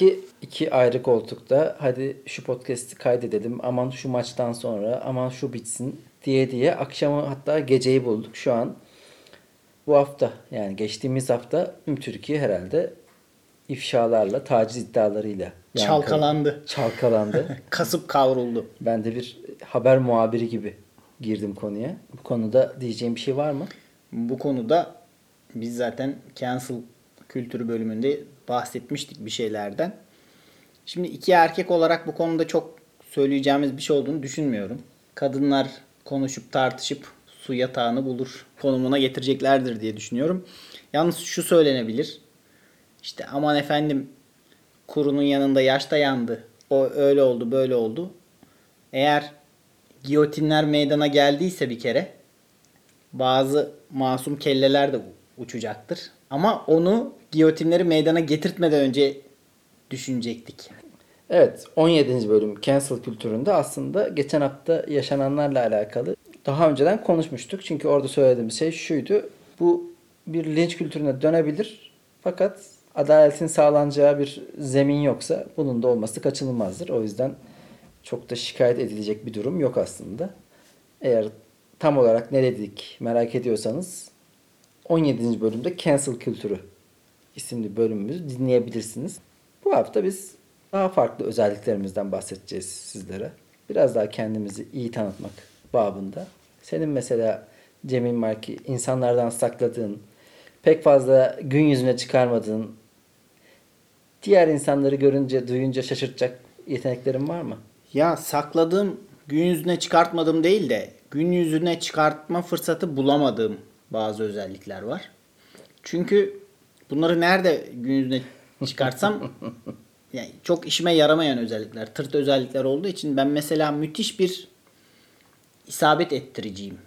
Merki iki ayrı koltukta. Hadi şu podcast'i kaydedelim. Aman şu maçtan sonra aman şu bitsin diye diye akşamı hatta geceyi bulduk. Şu an bu hafta yani geçtiğimiz hafta tüm Türkiye herhalde ifşalarla, taciz iddialarıyla yankı- Çalkalandı. Çalkalandı. Kasıp kavruldu. ben de bir haber muhabiri gibi girdim konuya. Bu konuda diyeceğim bir şey var mı? Bu konuda biz zaten cancel kültürü bölümünde bahsetmiştik bir şeylerden. Şimdi iki erkek olarak bu konuda çok söyleyeceğimiz bir şey olduğunu düşünmüyorum. Kadınlar konuşup tartışıp su yatağını bulur konumuna getireceklerdir diye düşünüyorum. Yalnız şu söylenebilir. İşte aman efendim kurunun yanında yaş da yandı. O öyle oldu böyle oldu. Eğer giyotinler meydana geldiyse bir kere bazı masum kelleler de uçacaktır. Ama onu giyotinleri meydana getirtmeden önce düşünecektik. Evet 17. bölüm cancel kültüründe aslında geçen hafta yaşananlarla alakalı daha önceden konuşmuştuk. Çünkü orada söylediğimiz şey şuydu. Bu bir linç kültürüne dönebilir. Fakat adaletin sağlanacağı bir zemin yoksa bunun da olması kaçınılmazdır. O yüzden çok da şikayet edilecek bir durum yok aslında. Eğer tam olarak ne dedik merak ediyorsanız 17. bölümde cancel kültürü isimli bölümümüzü dinleyebilirsiniz. Bu hafta biz daha farklı özelliklerimizden bahsedeceğiz sizlere. Biraz daha kendimizi iyi tanıtmak babında. Senin mesela Cemil Marki insanlardan sakladığın, pek fazla gün yüzüne çıkarmadığın, diğer insanları görünce, duyunca şaşırtacak yeteneklerin var mı? Ya sakladığım gün yüzüne çıkartmadığım değil de gün yüzüne çıkartma fırsatı bulamadığım bazı özellikler var. Çünkü bunları nerede gün yüzüne çıkartsam yani çok işime yaramayan özellikler, tırt özellikler olduğu için ben mesela müthiş bir isabet ettiriciyim.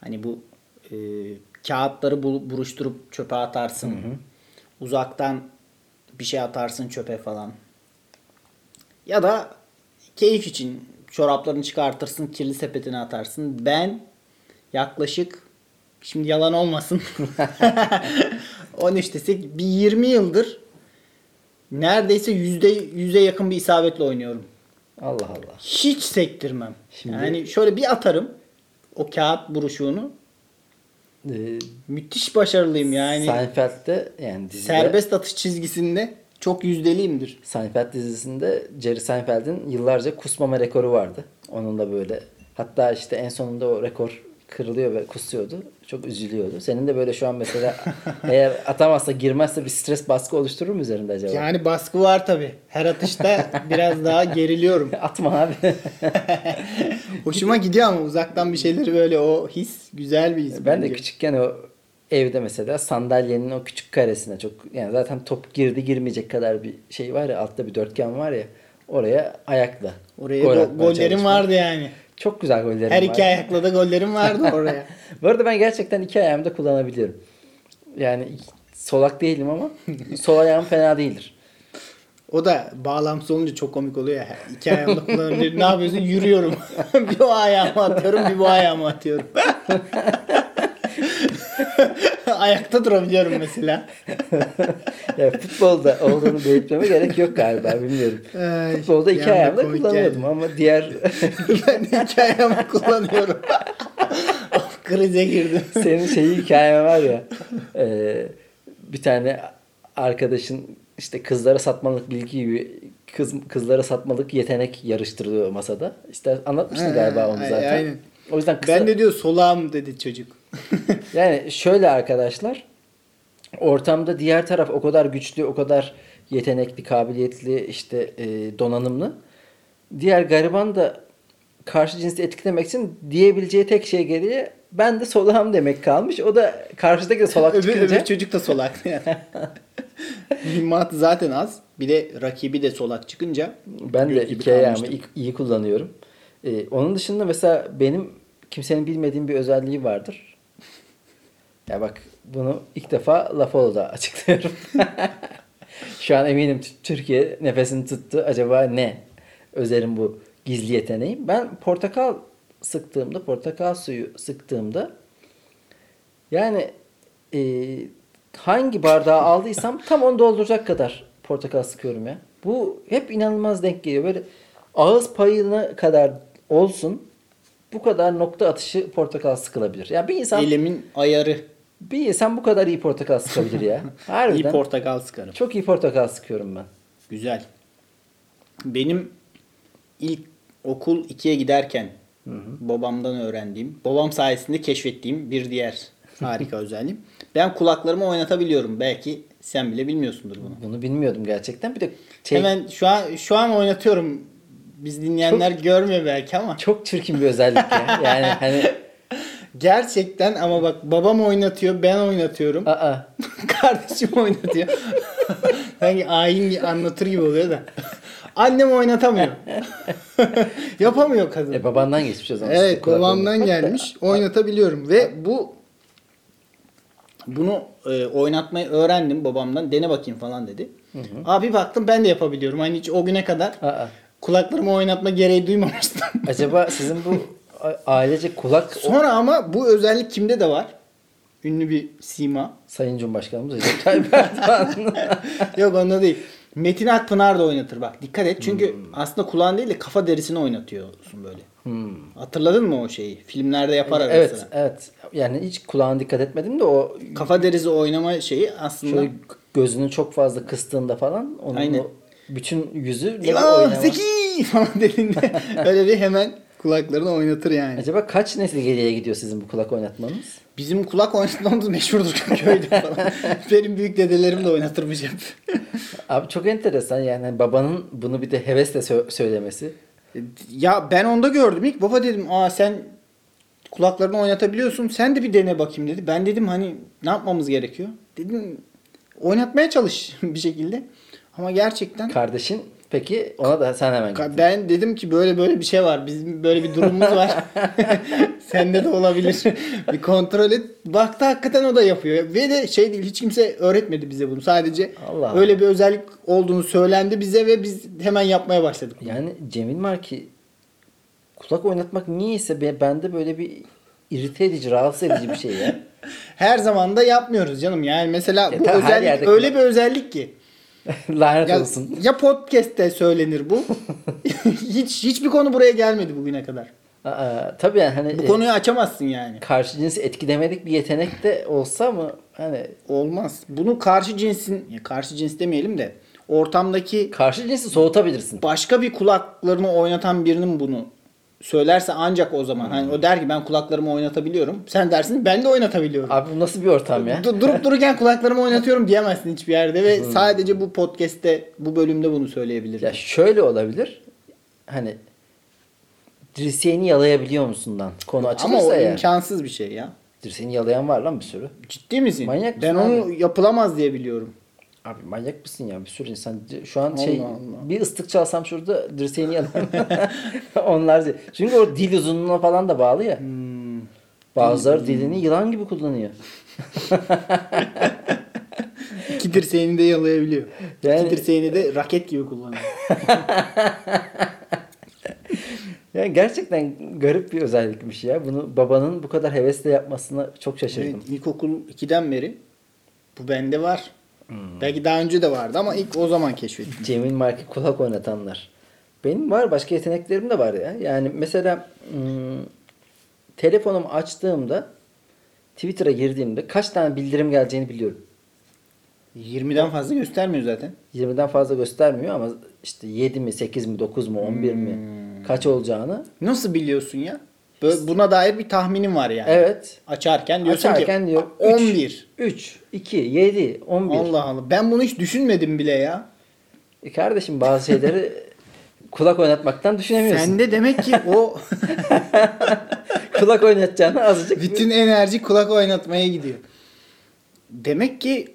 Hani bu e, kağıtları buruşturup çöpe atarsın. Uzaktan bir şey atarsın çöpe falan. Ya da keyif için çoraplarını çıkartırsın, kirli sepetine atarsın. Ben yaklaşık şimdi yalan olmasın 13 desek bir 20 yıldır neredeyse yüzde yüze yakın bir isabetle oynuyorum. Allah Allah. Hiç sektirmem. Şimdi- Yani şöyle bir atarım o kağıt buruşuğunu. Ee, Müthiş başarılıyım yani. Seinfeld'de yani dizide, Serbest atış çizgisinde çok yüzdeliyimdir. Seinfeld dizisinde Jerry Seinfeld'in yıllarca kusmama rekoru vardı. Onunla böyle hatta işte en sonunda o rekor kırılıyor ve kusuyordu. Çok üzülüyordu. Senin de böyle şu an mesela eğer atamazsa girmezse bir stres baskı oluşturur mu üzerinde acaba? Yani baskı var tabi. Her atışta biraz daha geriliyorum. Atma abi. Hoşuma gidiyor ama uzaktan bir şeyleri böyle o his güzel bir his. ben de bence. küçükken o evde mesela sandalyenin o küçük karesine çok yani zaten top girdi girmeyecek kadar bir şey var ya altta bir dörtgen var ya oraya ayakla. Oraya go- çalışmak. vardı yani. Çok güzel gollerim Her vardı. iki ayakla da gollerim vardı oraya. Bu arada ben gerçekten iki ayağımı da kullanabiliyorum. Yani solak değilim ama sol ayağım fena değildir. O da bağlamsız olunca çok komik oluyor ya. İki ayağımda kullanabilirim. ne yapıyorsun? Yürüyorum. bir o ayağımı atıyorum, bir bu ayağımı atıyorum. Ayakta durabiliyorum mesela. Ya futbolda olduğunu belirtmeme gerek yok galiba bilmiyorum. Ay, Futbolda iki ayağımda kullanıyordum geldi. ama diğer ben iki ayağımı kullanıyorum. of krize girdim. senin şeyi hikayen var ya e, bir tane arkadaşın işte kızlara satmalık bilgi gibi kız, kızlara satmalık yetenek yarıştırılıyor masada. İşte anlatmıştın Ha, galiba onu zaten. aynen. O yüzden kısa, Ben de diyor solağım dedi çocuk. Yani şöyle arkadaşlar ortamda diğer taraf o kadar güçlü, o kadar yetenekli, kabiliyetli, işte e, donanımlı. Diğer gariban da karşı cinsi etkilemek için diyebileceği tek şey geriye ben de solağım demek kalmış. O da karşıdaki de solak öbür, çıkınca öbür çocuk da solak. Mühimmatı zaten az. Bir de rakibi de solak çıkınca ben de iki ayağımı iyi, iyi kullanıyorum. E, onun dışında mesela benim kimsenin bilmediğim bir özelliği vardır. Ya bak bunu ilk defa Lafolo'da açıklıyorum. Şu an eminim Türkiye nefesini tuttu. Acaba ne? Özer'in bu gizli yeteneği. Ben portakal sıktığımda, portakal suyu sıktığımda yani e, hangi bardağı aldıysam tam onu dolduracak kadar portakal sıkıyorum ya. Bu hep inanılmaz denk geliyor. Böyle ağız payına kadar olsun bu kadar nokta atışı portakal sıkılabilir. Ya bir insan Elimin ayarı. Bir insan bu kadar iyi portakal sıkabilir ya. İyi Harbiden. portakal sıkarım. çok iyi portakal sıkıyorum ben. Güzel. Benim ilk okul 2'ye giderken babamdan öğrendiğim, babam sayesinde keşfettiğim bir diğer harika özelliğim. Ben kulaklarımı oynatabiliyorum. Belki sen bile bilmiyorsundur bunu. Bunu bilmiyordum gerçekten. Bir de şey, Hemen şu an şu an oynatıyorum. Biz dinleyenler görmüyor belki ama çok çirkin bir özellik ya. Yani hani gerçekten ama bak babam oynatıyor, ben oynatıyorum. aa Kardeşim oynatıyor. Sanki ayin anlatır gibi oluyor da. Annem oynatamıyor. Yapamıyor kadın. e, babandan geçmiş o zaman. Evet babamdan gelmiş. Oynatabiliyorum ve bu bunu e, oynatmayı öğrendim babamdan. Dene bakayım falan dedi. Abi baktım ben de yapabiliyorum. Hani hiç o güne kadar Aa. kulaklarımı oynatma gereği duymamıştım. Acaba sizin bu ailece kulak Sonra ama bu özellik kimde de var? Ünlü bir sima. Sayın Cumhurbaşkanımız Recep Tayyip Erdoğan. Yok onda değil. Metin Akpınar da oynatır bak. Dikkat et çünkü aslında kulağın değil de kafa derisini oynatıyorsun böyle. Hatırladın mı o şeyi? Filmlerde yapar arada evet, sıra. evet. Yani hiç kulağına dikkat etmedim de o Kafa derisi oynama şeyi aslında şöyle gözünü çok fazla kıstığında falan onun Aynen. o bütün yüzü oynama. Zeki falan dediğinde öyle bir hemen kulaklarını oynatır yani. Acaba kaç nesil geriye gidiyor sizin bu kulak oynatmanız? Bizim kulak oynatmamız meşhurdur köyde falan. Benim büyük dedelerim de oynatırmış hep. Abi çok enteresan yani Hani babanın bunu bir de hevesle sö- söylemesi. ya ben onda gördüm ilk baba dedim aa sen kulaklarını oynatabiliyorsun sen de bir dene bakayım dedi. Ben dedim hani ne yapmamız gerekiyor? Dedim oynatmaya çalış bir şekilde. Ama gerçekten Kardeşin peki ona da sen hemen gittin. ben dedim ki böyle böyle bir şey var. Bizim böyle bir durumumuz var. Sende de olabilir. bir kontrol et. Baktı hakikaten o da yapıyor. Ve de şey değil hiç kimse öğretmedi bize bunu. Sadece Allah öyle bir özellik olduğunu söylendi bize ve biz hemen yapmaya başladık. Yani Cemil Marki kulak oynatmak niyeyse be- bende böyle bir irite edici, rahatsız edici bir şey ya. Her zaman da yapmıyoruz canım. Yani mesela E bu özellik öyle bir özellik ki. Lanet Ya, olsun. ya podcast'te söylenir bu. hiç hiçbir konu buraya gelmedi bugüne kadar. Aa, tabii yani hani Bu e, konuyu açamazsın yani. karşı cinsi etkilemedik bir yetenek de olsa mı hani Olmaz. Bunu karşı cinsin, ya karşı cins demeyelim de ortamdaki karşı cinsi soğutabilirsin. başka bir kulaklarını oynatan birinin bunu söylerse ancak o zaman. Hani o der ki ben kulaklarımı oynatabiliyorum. Sen dersin ben de oynatabiliyorum. Abi bu nasıl bir ortam ya? Du- durup dururken kulaklarımı oynatıyorum diyemezsin hiçbir yerde ve sadece bu podcast'te bu bölümde bunu söyleyebilirim. Ya şöyle olabilir. Hani dirseğini yalayabiliyor musundan konu Ama açılırsa o eğer. imkansız bir şey ya. Dirseğini yalayan var lan bir sürü. Ciddi misin? Manyak ben mısın onu yapılamaz diye biliyorum. Abi manyak mısın ya? Bir sürü insan şu an şey Allah Allah. bir ıslık çalsam şurada dirseğini yalan. Onlar şey- çünkü o dil uzunluğuna falan da bağlı ya. Hmm. Bazıları dilini yılan gibi kullanıyor. İki dirseğini de yalayabiliyor. Yani- İki dirseğini de raket gibi kullanıyor. Yani gerçekten garip bir özellikmiş ya. Bunu babanın bu kadar hevesle yapmasına çok şaşırdım. Evet, ilkokul 2'den beri bu bende var. Hmm. Belki daha önce de vardı ama ilk o zaman keşfettim. Cemil Marki kulak oynatanlar. Benim var başka yeteneklerim de var ya. Yani mesela hmm, telefonumu açtığımda Twitter'a girdiğimde kaç tane bildirim geleceğini biliyorum. 20'den fazla göstermiyor zaten. 20'den fazla göstermiyor ama işte 7 mi 8 mi 9 mu 11 mi Hmm. kaç olacağını. Nasıl biliyorsun ya? Böyle buna dair bir tahminim var yani. Evet. Açarken diyorsun Açarken ki diyor 11. 3, 2, 7, 11. Allah Allah. Ben bunu hiç düşünmedim bile ya. E kardeşim bazı şeyleri kulak oynatmaktan düşünemiyorsun. Sende demek ki o kulak oynatacağını azıcık bütün enerji kulak oynatmaya gidiyor. Demek ki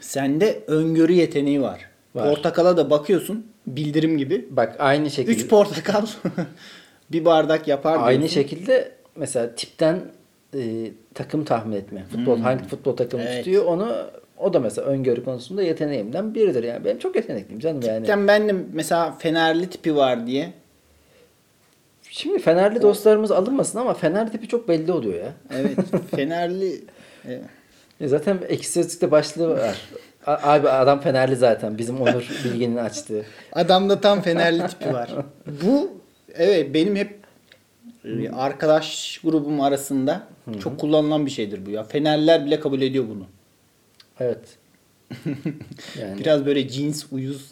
sende öngörü yeteneği var. Var. Portakala da bakıyorsun bildirim gibi. bak aynı şekilde 3 portakal bir bardak yapar aynı diyorsun. şekilde mesela tipten e, takım tahmin etme. Futbol hangi futbol takımı Hmm. Evet. tutuyor onu o da mesela öngörü konusunda yeteneğimden biridir yani. Benim çok yetenekliyim canım yani. Tipten ben de mesela Fenerli tipi var diye. Şimdi Fenerli dostlarımız alınmasın ama Fener tipi çok belli oluyor ya. Evet Fenerli e, E zaten ekşi sözlükte başlığı var. Abi adam Fenerli zaten. Bizim Onur Bilgin'in açtığı. Adamda tam Fenerli tipi var. Bu evet benim hep e, arkadaş grubum arasında çok kullanılan bir şeydir bu ya. Fenerliler bile kabul ediyor bunu. Evet. Yani. Biraz böyle cins, uyuz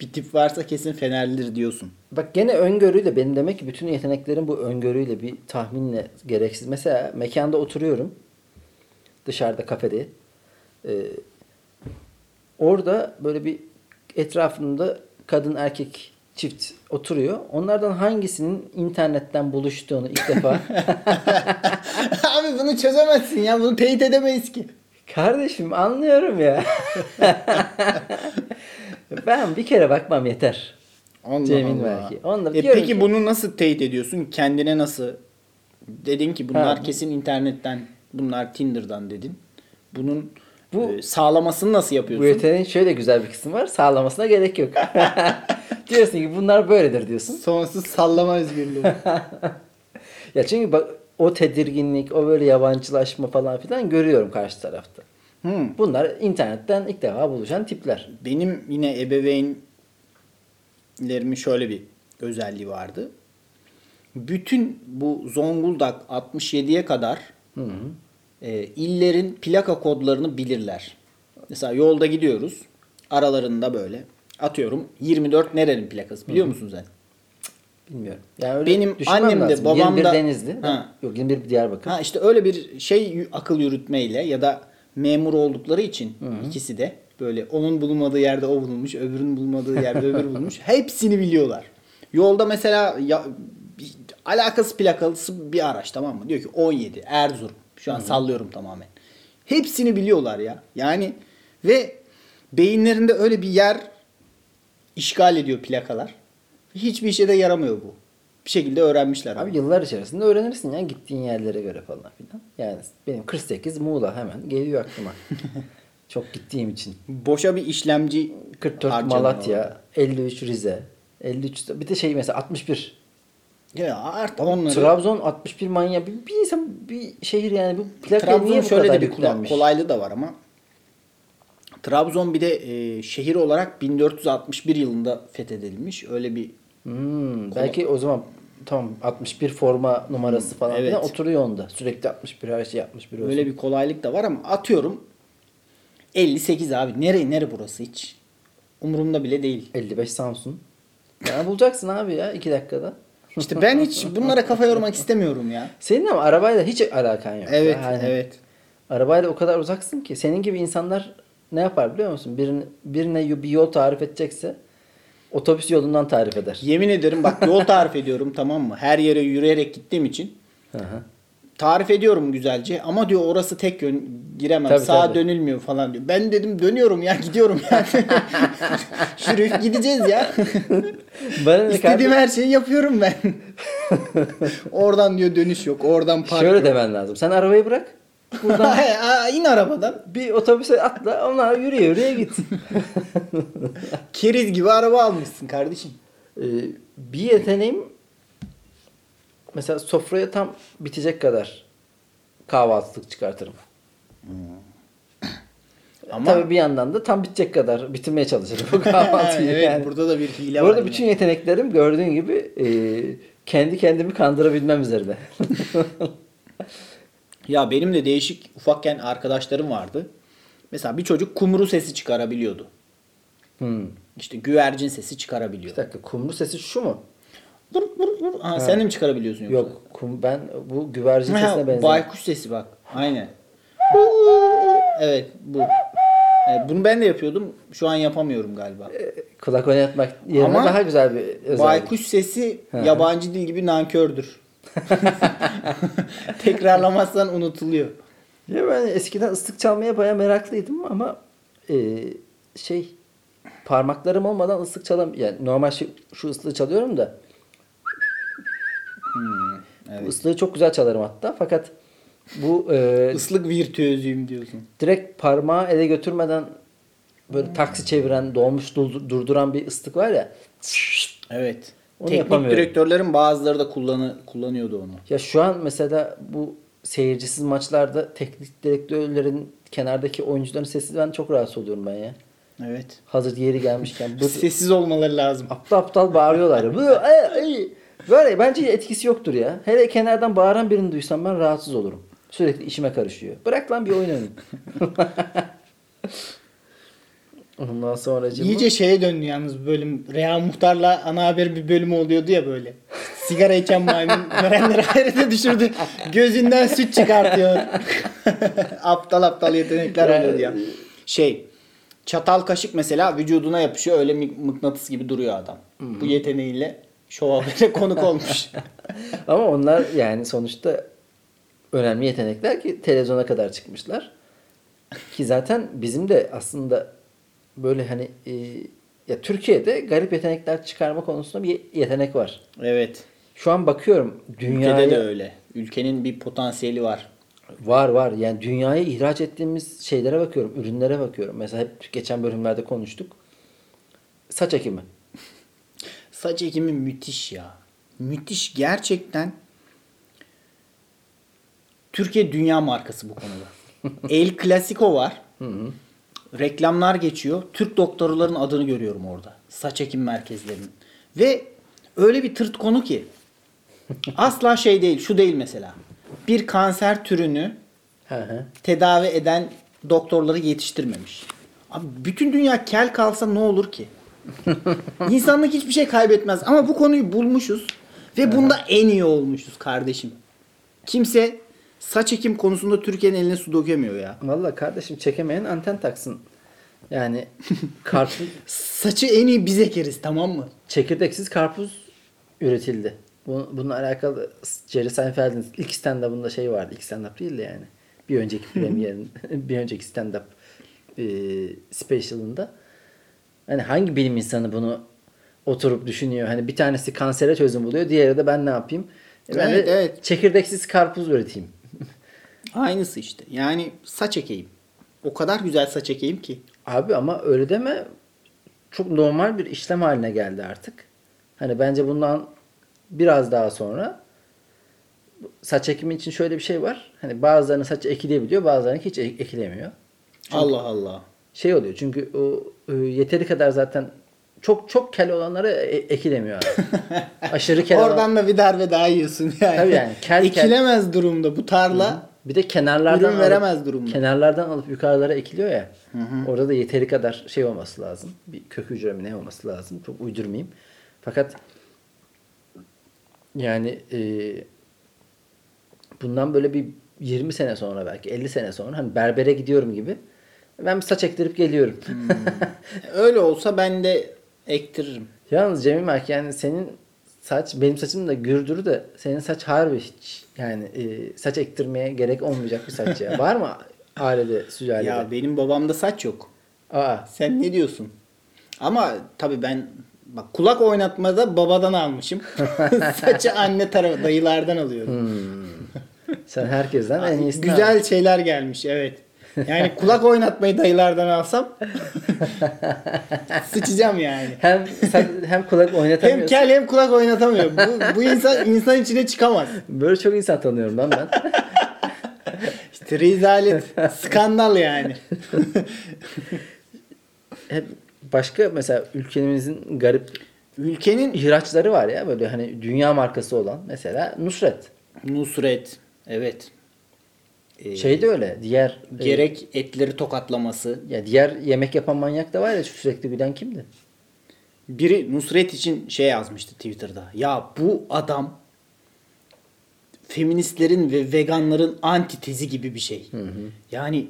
bir tip varsa kesin Fenerlidir diyorsun. Bak gene öngörüyle benim demek ki bütün yeteneklerim bu öngörüyle bir tahminle gereksiz. Mesela mekanda oturuyorum. Dışarıda kafede. Ee, orada böyle bir etrafında kadın erkek çift oturuyor. Onlardan hangisinin internetten buluştuğunu ilk defa Abi bunu çözemezsin ya. Bunu teyit edemeyiz ki. kardeşim anlıyorum ya. ben bir kere bakmam yeter. Allah Cemil Allah. belki. Onu da E peki ki- bunu nasıl teyit ediyorsun? Kendine nasıl? Dedin ki bunlar Ha. kesin internetten, bunlar Tinder'dan dedin. Bunun Bu- e, sağlamasını nasıl Bu yapıyorsun? yeteneğin şöyle güzel bir kısmı var. Sağlamasına gerek yok. diyorsun ki bunlar böyledir diyorsun. Sonsuz sallama özgürlüğü. Ya çünkü bak o tedirginlik, o böyle yabancılaşma falan filan görüyorum karşı tarafta. Hmm. Bunlar internetten ilk defa buluşan tipler. Benim yine ebeveynlerimin şöyle bir özelliği vardı. Bütün bu Zonguldak 67'ye kadar hı. e, illerin plaka kodlarını bilirler. Mesela yolda gidiyoruz. Aralarında böyle atıyorum 24 nerenin plakası biliyor musun sen? Bilmiyorum. Yani öyle Benim annem de, babam 21 da- Denizli. Ha. Yok 21 Diyarbakır. Ha işte öyle bir şey akıl yürütmeyle ya da memur oldukları için ikisi de böyle onun bulunmadığı yerde o bulunmuş, öbürünün bulunmadığı yerde öbürü bulunmuş. Hepsini biliyorlar. Yolda mesela ya, bir- alakası plakalısı bir araç tamam mı? Diyor ki 17 Erzurum. Şu an sallıyorum tamamen. Hepsini biliyorlar ya. Yani ve beyinlerinde öyle bir yer işgal ediyor plakalar. Hiçbir işe de yaramıyor bu. Bir şekilde öğrenmişler. Abi yıllar içerisinde öğrenirsin ya gittiğin yerlere göre falan filan. Yani benim 48 Muğla hemen geliyor aklıma. Çok gittiğim için. Boşa bir işlemci 44 harcanıyor Malatya, orada. 53 Rize, 53 bir de şey mesela 61 Ya artık onları Trabzon 61 manyak bir, bir insan bir şehir yani bu plaka Trabzon niye bu şöyle kadar de bir yüklenmiş? kolaylığı da var ama Trabzon bir de e, şehir olarak 1461 yılında fethedilmiş. Öyle bir Hmm, belki o zaman tamam 61 forma numarası falan evet. oturuyor onda. Sürekli 61 her şey 61 olsun. öyle bir kolaylık da var ama atıyorum 58 abi. Nere nere burası hiç? Umurumda bile değil. 55 Samsun. Yani bulacaksın abi ya 2 dakikada. İşte ben hiç bunlara kafa yormak istemiyorum ya. Senin ama arabayla hiç alakan yok. Evet, Yani evet. Arabayla o kadar uzaksın ki senin gibi insanlar ne yapar biliyor musun? Birine, birine bir yol tarif edecekse otobüs yolundan tarif eder. Yemin ederim bak yol tarif ediyorum tamam mı? Her yere yürüyerek gittiğim için tarif ediyorum güzelce ama diyor orası tek yön giremem. Tabii, Sağa tabii. dönülmüyor falan diyor. Ben dedim dönüyorum ya gidiyorum yani. Şuraya gideceğiz ya. Bana ne İstediğim her şeyi yapıyorum ben. oradan diyor dönüş yok. Oradan park Şöyle yok. demen lazım. Sen arabayı bırak. Buradan Aa, in arabadan. bir otobüse atla. Onlar yürüye yürüye git. Keriz gibi araba almışsın kardeşim. Ee, bir yeteneğim mesela sofraya tam bitecek kadar kahvaltılık çıkartırım. Ama Tabii bir yandan da tam bitecek kadar bitirmeye çalışırım bu kahvaltıyı. evet, yani. burada da bir hile Bu var. yine. bütün yeteneklerim gördüğün gibi e, kendi kendimi kandırabilmem üzerine. Ya benim de değişik ufakken arkadaşlarım vardı. Mesela bir çocuk kumru sesi çıkarabiliyordu. hmm. İşte güvercin sesi Bir çıkarabiliyordu. dakika kumru sesi şu mu? Vur, vur, vur. Ha, sen de mi çıkarabiliyorsun yoksa? Yok kum, ben bu güvercin Ha, sesine benziyor. baykuş sesi bak. Aynen. Evet bu. Evet, bunu ben de yapıyordum. Şu an yapamıyorum galiba. Kulak oynatmak yerine Ama daha güzel bir özellik. Baykuş sesi yabancı dil gibi nankördür. Tekrarlamazsan unutuluyor. Ya ben eskiden ıslık çalmaya baya meraklıydım ama e, şey parmaklarım olmadan ıslık çalam yani normal şu, şu ıslığı çalıyorum da bu ıslığı çok güzel çalarım hatta fakat bu e, Islık virtüözüyüm diyorsun. direkt parmağı ele götürmeden böyle taksi çeviren dolmuş dur- durduran bir ıslık var ya Evet. Onu Teknik direktörlerin bazıları da kullanı, kullanıyordu onu. ya şu an mesela bu seyircisiz maçlarda teknik direktörlerin kenardaki oyuncuların sesi ben çok rahatsız oluyorum ben ya. Evet. Hazır yeri gelmişken. Bu, Sessiz olmaları lazım. aptal aptal bağırıyorlar. Bu, ay, ay. Böyle bence etkisi yoktur ya. Hele kenardan bağıran birini duysam ben rahatsız olurum. Sürekli işime karışıyor. Bırak lan bir oyun oynayayım. Ondan sonra İyice şeye döndü yalnız bölüm. Reha Muhtar'la ana haber bir bölümü oluyordu ya böyle. Sigara içen maymun görenleri hayrete düşürdü. Gözünden süt çıkartıyor. aptal aptal yetenekler oluyordu ya. Şey çatal kaşık mesela vücuduna yapışıyor öyle mıknatıs gibi duruyor adam. Bu yeteneğiyle şov habere konuk olmuş. Ama onlar yani sonuçta önemli yetenekler ki televizyona kadar çıkmışlar. Ki zaten bizim de aslında böyle hani e, ya Türkiye'de garip yetenekler çıkarma konusunda bir yetenek var. evet. Şu an bakıyorum dünyaya Ülkede de öyle. Ülkenin bir potansiyeli var. var var. Yani dünyaya ihraç ettiğimiz şeylere bakıyorum, ürünlere bakıyorum. Mesela hep geçen bölümlerde konuştuk. Saç ekimi. Saç ekimi müthiş ya. Müthiş gerçekten. Türkiye dünya markası bu konuda. El Clasico var. Reklamlar geçiyor. Türk doktorların adını görüyorum orada. Saç ekim merkezlerinin. Ve öyle bir tırt konu ki. Asla şey değil. Şu değil mesela. Bir kanser türünü tedavi eden doktorları yetiştirmemiş. Abi bütün dünya kel kalsa ne olur ki? İnsanlık hiçbir şey kaybetmez ama bu konuyu bulmuşuz ve bunda en iyi olmuşuz kardeşim. Kimse saç ekim konusunda Türkiye'nin eline su dökemiyor ya. Vallahi kardeşim çekemeyen anten taksın. Yani karpuz, Saçı en iyi biz ekeriz tamam mı? çekirdeksiz karpuz üretildi. Bu, bununla alakalı Jerry Seinfeld'in ilk stand-up'ında şey vardı. İlk stand-up değil de yani. Bir önceki premierin, bir önceki stand-up e, special'ında. Hani hangi bilim insanı bunu oturup düşünüyor? Hani bir tanesi kansere çözüm buluyor. Diğeri de ben ne yapayım? E ben Evet, de evet. çekirdeksiz karpuz üreteyim. Aynısı işte. Yani saç ekeyim. O kadar güzel saç ekeyim ki. Abi ama öyle deme. Çok normal bir işlem haline geldi artık. Hani bence bundan biraz daha sonra saç ekimi için şöyle bir şey var. Hani bazılarının saçı ekilebiliyor, bazılarının hiç ek- ekilemiyor. Allah Allah. Şey oluyor çünkü o e, yeteri kadar zaten çok çok kel olanlara e- ekilemiyor abi. Aşırı kel olan- Oradan da bir darbe daha yiyorsun yani. Tabii yani, kel kel- Ekilemez durumda bu tarla. Bir de kenarlardan Ürün veremez durumda. Kenarlardan alıp yukarılara ekiliyor ya. Orada da yeteri kadar şey olması lazım. Bir kök hücre mi ne olması lazım. Çok uydurmayayım. Fakat yani e, bundan böyle bir 20 sene sonra belki 50 sene sonra hani berbere gidiyorum gibi ben bir saç ektirip geliyorum. Öyle olsa ben de ektiririm. Yalnız Cemil Mak yani senin saç benim saçım da gürdür de senin saç harbi hiç yani e, saç ektirmeye gerek olmayacak bir saç ya. Var mı ailede sülalede? Ya benim babamda saç yok. Aa, Sen ne diyorsun? Ama tabii ben bak kulak oynatmada babadan almışım. Saçı anne tarafı dayılardan alıyorum. sen herkesten en iyisini al. Güzel şeyler gelmiş evet. Yani kulak oynatmayı dayılardan alsam sıçacağım yani. Hem sen, hem kulak Hem oynatamıyorsun. kel hem kulak oynatamıyor. Bu, bu insan insan içine çıkamaz. Böyle çok insan tanıyorum lan ben. İşte rezalet, skandal yani. Hep başka mesela ülkemizin garip Ülkenin ihraçları var ya böyle hani dünya markası olan mesela Nusret. Nusret, evet. Ee, Şey de öyle. Diğer e, gerek etleri tokatlaması. ya diğer yemek yapan manyak da var ya sürekli gülen kimdi? Biri Nusret için şey yazmıştı Twitter'da. Ya bu adam feministlerin ve veganların antitezi gibi bir şey. Yani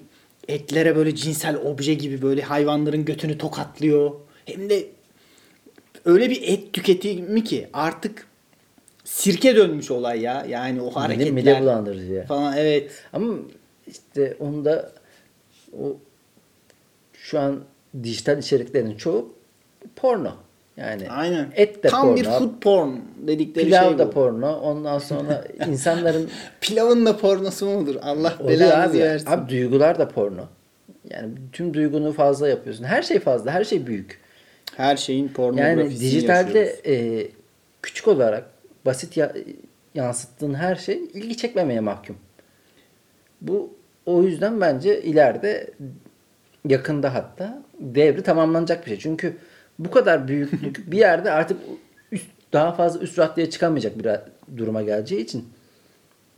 etlere böyle cinsel obje gibi böyle hayvanların götünü tokatlıyor. Hem de öyle bir et tüketimi ki artık sirke dönmüş olay ya. Yani o hareketler mide bulandırıcı ya. falan evet. Ama işte onda o şu an dijital içeriklerin çoğu porno. Yani Aynen. et de Tam porno. bir food porn dedikleri pilav şey da bu. porno. Ondan sonra insanların Pilavın da pornosu mu olur? Allah belanızı versin. Abi duygular da porno. Yani tüm duygunu fazla yapıyorsun. Her şey fazla, her şey büyük. Her şeyin pornografisini Yani dijitalde yaşıyoruz. e, küçük olarak basit ya- yansıttığın her şey ilgi çekmemeye mahkum. Bu o yüzden bence ileride yakında hatta devri tamamlanacak bir şey. Çünkü bu kadar büyüklük bir yerde artık üst, daha fazla üst raddeye çıkamayacak bir duruma geleceği için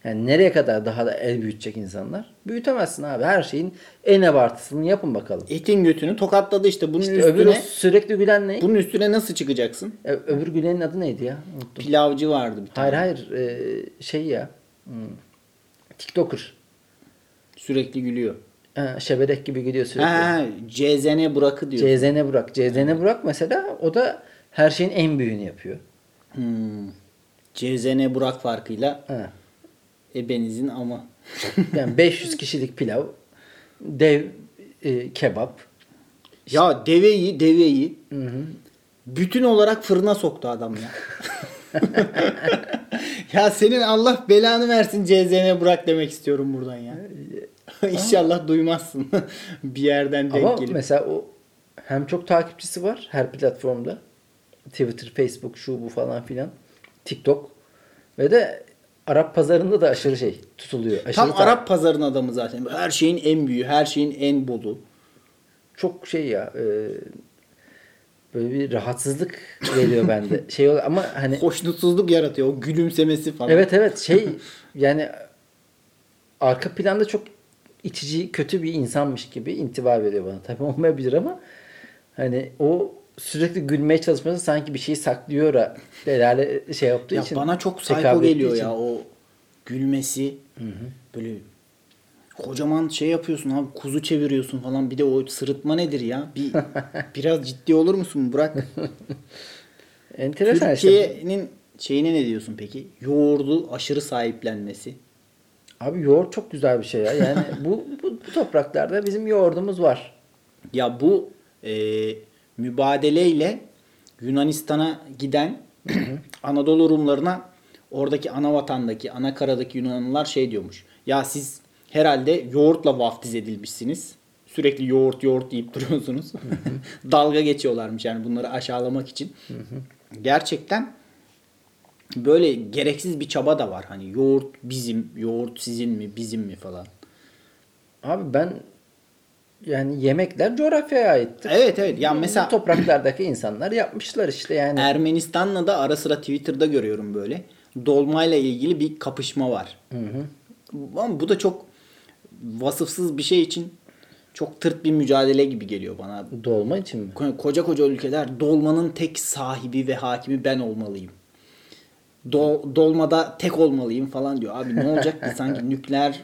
yani nereye kadar daha da el büyütecek insanlar? Büyütemezsin abi. Her şeyin en abartısını yapın bakalım. Etin götünü tokatladı işte. Bunun İşte üstüne öbür sürekli gülen ne? bunun üstüne nasıl çıkacaksın? Ö- Öbür gülenin adı neydi ya? Unuttum. Pilavcı vardı bir. Hayır hayır e, şey ya. Hmm. TikToker. Sürekli gülüyor. Ha, şebelek gibi gidiyor sürekli. Ha, CZN Burak'ı diyor. CZN Burak. CZN Burak mesela o da her şeyin en büyüğünü yapıyor. Hmm. CZN Burak farkıyla Ha. Ebenizin ama. Yani 500 kişilik pilav, dev e, kebap. Ya deveyi deveyi Hı hı. bütün olarak fırına soktu adam ya. ya senin Allah belanı versin CZN Burak demek istiyorum buradan ya. İnşallah duymazsın bir yerden denk Ama gelip. mesela o hem çok takipçisi var her platformda. Twitter, Facebook, şu bu falan filan. TikTok. Ve de Arap pazarında da aşırı şey tutuluyor. Aşırı Tam ta- Arap pazarın adamı zaten. Her şeyin en büyüğü, her şeyin en bolu. çok şey ya e, böyle bir rahatsızlık geliyor bende. Şey ol- ama hani Hoşnutsuzluk yaratıyor. O gülümsemesi falan. evet evet şey yani arka planda çok içici kötü bir insanmış gibi intiba veriyor bana. Tabii olmayabilir ama hani o sürekli gülmeye çalışması sanki bir şeyi saklıyor da delale şey yaptığı Ya için. bana çok ettiği geliyor için. ya o gülmesi. Böyle kocaman şey yapıyorsun abi kuzu çeviriyorsun falan bir de o sırıtma nedir ya? Bir biraz ciddi olur musun Burak? Enteresan işte. Türkiye'nin şeyine ne diyorsun peki? Yoğurdu aşırı sahiplenmesi. Abi yoğurt çok güzel bir şey ya. Yani bu, bu, bu topraklarda bizim yoğurdumuz var. Ya bu e, mübadeleyle Yunanistan'a giden Anadolu Rumlarına oradaki ana vatandaki, ana karadaki Yunanlılar şey diyormuş. Ya siz herhalde yoğurtla vaftiz edilmişsiniz. Sürekli yoğurt yoğurt deyip duruyorsunuz. Dalga geçiyorlarmış yani bunları aşağılamak için. Gerçekten böyle gereksiz bir çaba da var. Hani yoğurt bizim, yoğurt sizin mi, bizim mi falan. Abi ben yani yemekler coğrafyaya aittir. Evet evet. Ya Bu mesela topraklardaki insanlar yapmışlar işte yani. Ermenistan'la da ara sıra Twitter'da görüyorum böyle. Dolmayla ilgili bir kapışma var. Ama bu da çok vasıfsız bir şey için çok tırt bir mücadele gibi geliyor bana. Dolma için mi? Ko- Koca koca ülkeler dolmanın tek sahibi ve hakimi ben olmalıyım. Do- dolmada tek olmalıyım falan diyor. Abi ne olacak ki sanki nükleer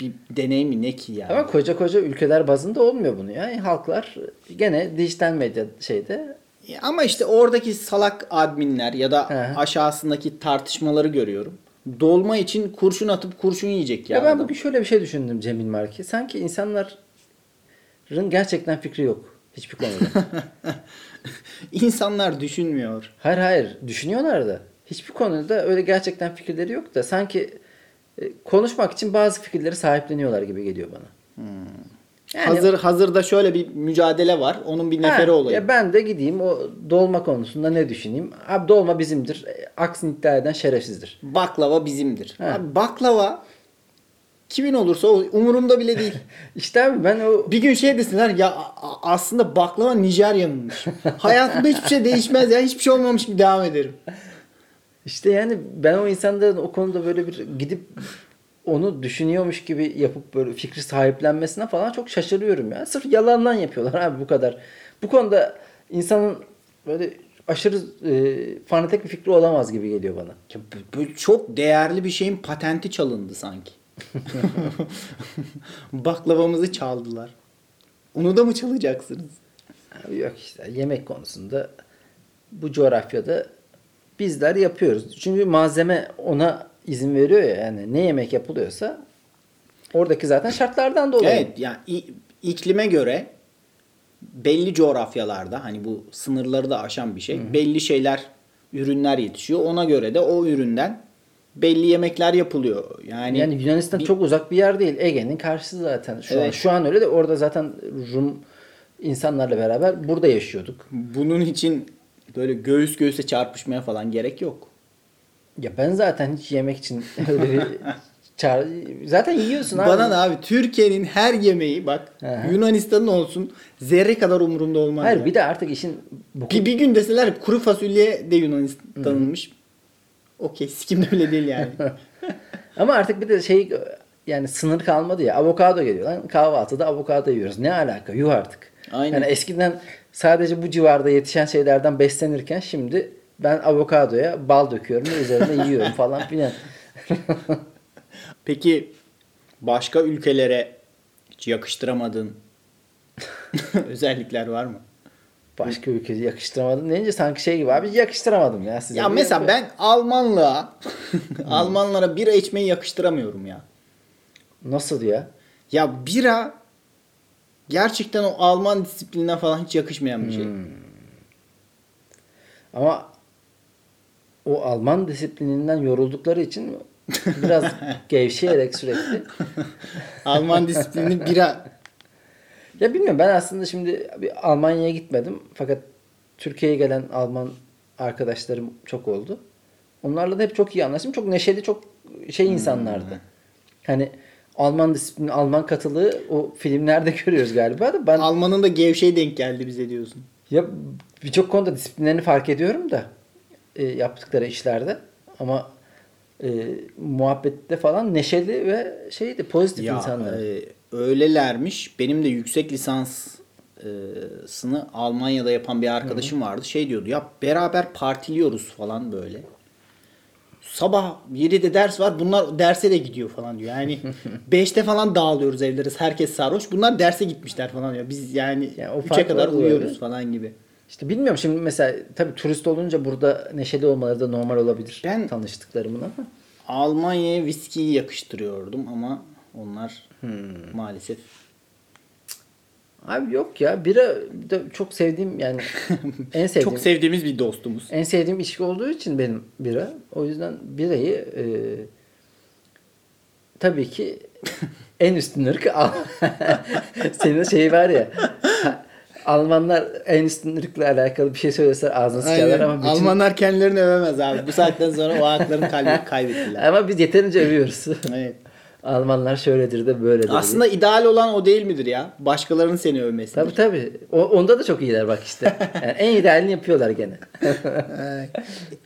bir deney mi ne ki yani? Ama koca koca ülkeler bazında olmuyor bunu ya. Yani halklar gene dijital medya şeyde Ya Ama işte oradaki salak adminler ya da He. aşağısındaki tartışmaları görüyorum. Dolma için kurşun atıp kurşun yiyecek ya. Ya, ben adam. bugün şöyle bir şey düşündüm Cemil Marki. Sanki insanların gerçekten fikri yok hiçbir konuda. İnsanlar düşünmüyor. hayır hayır düşünüyorlar da hiçbir konuda öyle gerçekten fikirleri yok da sanki e, konuşmak için bazı fikirleri sahipleniyorlar gibi geliyor bana. Yani- Hazır hazırda şöyle bir mücadele var. Onun bir neferi olayım. Ya ben de gideyim o dolma konusunda ne düşüneyim? Abi dolma bizimdir. E, Aksini iddia eden şerefsizdir. Baklava bizimdir. Abi baklava kimin olursa o umurumda bile değil. İşte abi ben o bir gün şey desinler ya aslında baklava Nijerya'nınmış. Hayatımda hiçbir şey değişmez ya. Hiçbir şey olmamış gibi devam ederim. İşte yani ben o insanların o konuda böyle bir gidip onu düşünüyormuş gibi yapıp böyle fikri sahiplenmesine falan çok şaşırıyorum ya. Sırf yalandan yapıyorlar abi bu kadar. Bu konuda insanın böyle aşırı e, fanatik bir fikri olamaz gibi geliyor bana. Ya bu- bu çok değerli bir şeyin patenti çalındı sanki. Baklavamızı çaldılar. Onu da mı çalacaksınız? Abi yok işte yemek konusunda bu coğrafyada bizler yapıyoruz. Çünkü malzeme ona izin veriyor ya yani ne yemek yapılıyorsa oradaki zaten şartlardan dolayı. Evet yani iklime göre belli coğrafyalarda hani bu sınırları da aşan bir şey. Belli şeyler, ürünler yetişiyor. Ona göre de o üründen belli yemekler yapılıyor. Yani, Yani Yunanistan bir- çok uzak bir yer değil. Ege'nin karşısı zaten. Şu an Evet. şu an öyle de orada zaten Rum insanlarla beraber burada yaşıyorduk. bunun için böyle göğüs göğüse çarpışmaya falan gerek yok. Ya ben zaten hiç yemek için öyle bir Çağır, zaten yiyorsun abi. Bana da abi Türkiye'nin her yemeği bak. Yunanistan'ın olsun zerre kadar umurumda olmaz. Hayır ya. bir de artık işin bu bir, bir gün deseler kuru fasulye de Yunanistan'ınmış. Okey sikim de öyle değil yani. Ama artık bir de şey yani sınır kalmadı ya. Avokado geliyor lan. Kahvaltıda avokado yiyoruz. Ne alaka? Yuh artık. Aynen. Yani eskiden sadece bu civarda yetişen şeylerden beslenirken şimdi ben avokadoya bal döküyorum ve üzerine yiyorum falan filan. Peki başka ülkelere hiç yakıştıramadığın özellikler var mı? Başka ülkeye yakıştıramadım deyince sanki şey gibi abi yakıştıramadım ya size. Ya mesela ben Almanlığa Almanlara bira içmeyi yakıştıramıyorum ya. Nasıl ya? Ya bira gerçekten o Alman disiplinine falan hiç yakışmayan bir şey. Ama o Alman disiplininden yoruldukları için biraz gevşeyerek sürekli. Alman disiplini bira Ya bilmiyorum ben aslında şimdi bir Almanya'ya gitmedim. Fakat Türkiye'ye gelen Alman arkadaşlarım çok oldu. Onlarla da hep çok iyi anlaştım. Çok neşeli, çok şey insanlardı. Hani Alman disiplini, Alman katılığı o filmlerde görüyoruz galiba da ben Alman'ın da gevşeği denk geldi bize diyorsun. ya birçok konuda disiplinlerini fark ediyorum da e, yaptıkları işlerde ama e, muhabbette falan neşeli ve şeydi pozitif Ya insanlar. e, öylelermiş. Benim de yüksek lisans e, sını Almanya'da yapan bir arkadaşım vardı. Şey diyordu ya beraber partiliyoruz falan böyle. Sabah 7'de ders var. Bunlar derse de gidiyor falan diyor. Yani 5'te falan dağılıyoruz evleriz. Herkes sarhoş. Bunlar derse gitmişler falan diyor. Biz yani Yani o 3'e fark kadar uyuyoruz böyle. falan gibi. İşte bilmiyorum şimdi mesela tabii turist olunca burada neşeli olmaları da normal olabilir. Ben- tanıştıklarımın ama. Almanya'ya viskiyi yakıştırıyordum ama onlar Hmm. maalesef Abi yok ya bira da çok sevdiğim yani en sevdiğim çok sevdiğimiz bir dostumuz. en sevdiğim içki olduğu için benim bira. O yüzden birayı e, tabii ki en üstün ırk Al- senin şey var ya Almanlar en üstün ırkla alakalı bir şey söyleseler ağzına sıçarlar ama bütün, Almanlar kendilerini övemez abi. Bu saatten sonra o haklarını kay- kaybettiler. ama biz yeterince övüyoruz. Evet. Almanlar şöyledir de böyledir. diye. Aslında ideal olan o değil midir ya? Başkalarının seni övmesi. Tabii tabii. O, onda da çok iyiler bak işte. Yani en idealini yapıyorlar gene.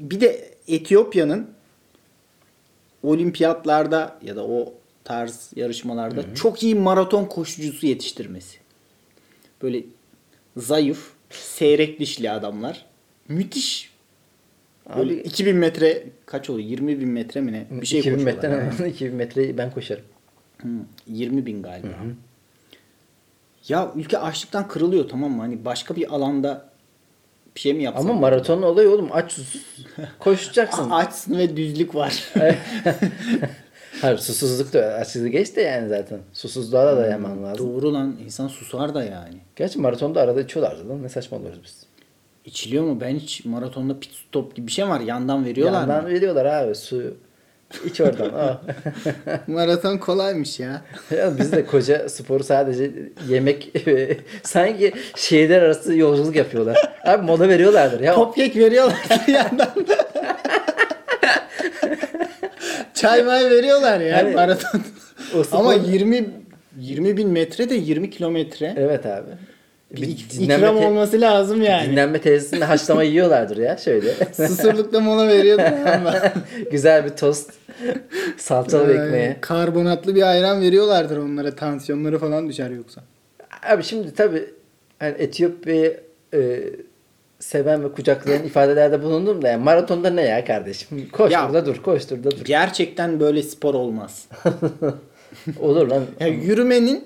bir de Etiyopya'nın olimpiyatlarda ya da o tarz yarışmalarda çok iyi maraton koşucusu yetiştirmesi. Böyle zayıf, seyrek dişli adamlar. Müthiş. Böyle Abi- 2000 metre kaç oluyor? 20 bin metre mi ne? Bir şey 2000 koşuyorlar. metre, yani. 2000 metreyi ben koşarım. Hı, 20 bin galiba. Ya ülke açlıktan kırılıyor tamam mı? Hani başka bir alanda bir şey mi yapsam? Ama maratonun olayı oğlum aç susuz koşacaksın. Açsın ve düzlük var. Hayır susuzluk da açlığı geç de yani zaten. Susuzluğa da dayanman lazım. Doğru lan insan susar da yani. Gerçi maratonda arada içiyorlardı lan ne saçmalıyoruz biz. İçiliyor mu? Ben hiç maratonda pit stop gibi bir şey var. Yandan veriyorlar Yandan mı? veriyorlar abi suyu. İç oradan. Maraton kolaymış ya. ya biz de koca sporu sadece yemek sanki şehirler arası yolculuk yapıyorlar. Abi mola veriyorlardır ya. Popkek veriyorlar bir yandan. Çay may veriyorlar ya Yani maraton. spor- Ama 20 20 bin metre de 20 kilometre. Evet abi. Bir ik- dinlenme ikram te- olması lazım yani. Dinlenme tesisinde haşlama yiyorlardır ya şöyle. Susurlukta mola veriyordu ama. Güzel bir tost. Salçalı Ee, ekmeğe. Karbonatlı bir ayran veriyorlardır onlara. Tansiyonları falan düşer yoksa. Abi şimdi tabii hani Etiyopya'yı e, seven ve kucaklayan ifadelerde bulundum da yani maratonda ne ya kardeşim? Koştur Ya- da dur, koştur da dur. Gerçekten böyle spor olmaz. Olur lan. Ya yürümenin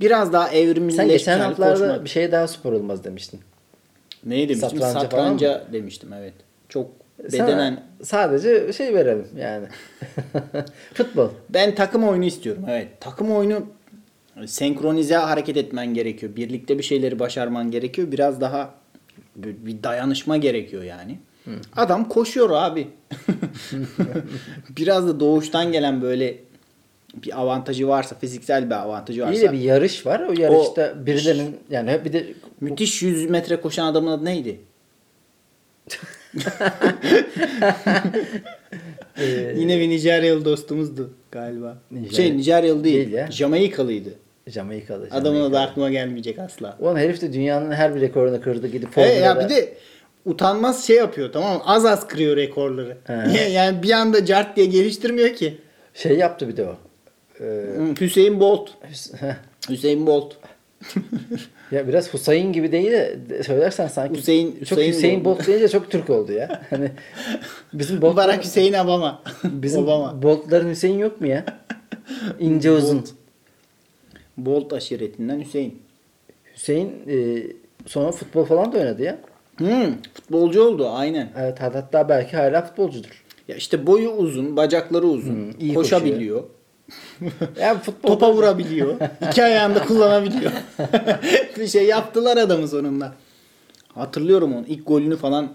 biraz daha evrimleşmiş Sen geçen haftalarda koşmak. bir şeye daha spor olmaz demiştin. Neyi demiştim? Satranca Satranca, falan demiştim evet. Çok Sana bedenen. sadece şey verelim yani. Futbol. Ben takım oyunu istiyorum. Evet. Takım oyunu senkronize hareket etmen gerekiyor. Birlikte bir şeyleri başarman gerekiyor. Biraz daha bir bir dayanışma gerekiyor yani. Adam koşuyor abi. Biraz da doğuştan gelen böyle bir avantajı varsa, fiziksel bir avantajı varsa. İyi de bir yarış var. O yarışta birilerinin yani bir de Müthiş 100 metre koşan adamın adı neydi? Ee, Yine bir Nijeryalı dostumuzdu galiba. Nijerya- Şey Nijeryalı değil. Değil ya. Jamaikalı'ydı. Jamaikalı. Adamın adı aklıma gelmeyecek asla. Ulan herif de dünyanın her bir rekorunu kırdı gidip He, ya Formula'da- bir de utanmaz şey yapıyor tamam mı? Az az kırıyor rekorları. He. yani bir anda cart diye geliştirmiyor ki. şey yaptı bir de o. Hı, Hüseyin Bolt. Hüseyin Bolt. ya biraz Hüseyin gibi değil de söylersen sanki Hüseyin- çok Hüseyin Hüseyin, Bolt. Bolt deyince çok Türk oldu ya. Hani bizim Bolt Barack Hüseyin Obama. bizim Obama. Bolt'ların Hüseyin yok mu ya? İnce uzun. Bolt. Bolt aşiretinden Hüseyin. Hüseyin e, sonra futbol falan da oynadı ya. Hmm, futbolcu oldu aynen. Evet hatta belki hala futbolcudur. Ya işte boyu uzun, bacakları uzun, Hmm, iyi koşabiliyor. Ya futbol Topa vurabiliyor. iki ayağında kullanabiliyor. bir şey yaptılar adamı sonunda. Hatırlıyorum onu. İlk golünü falan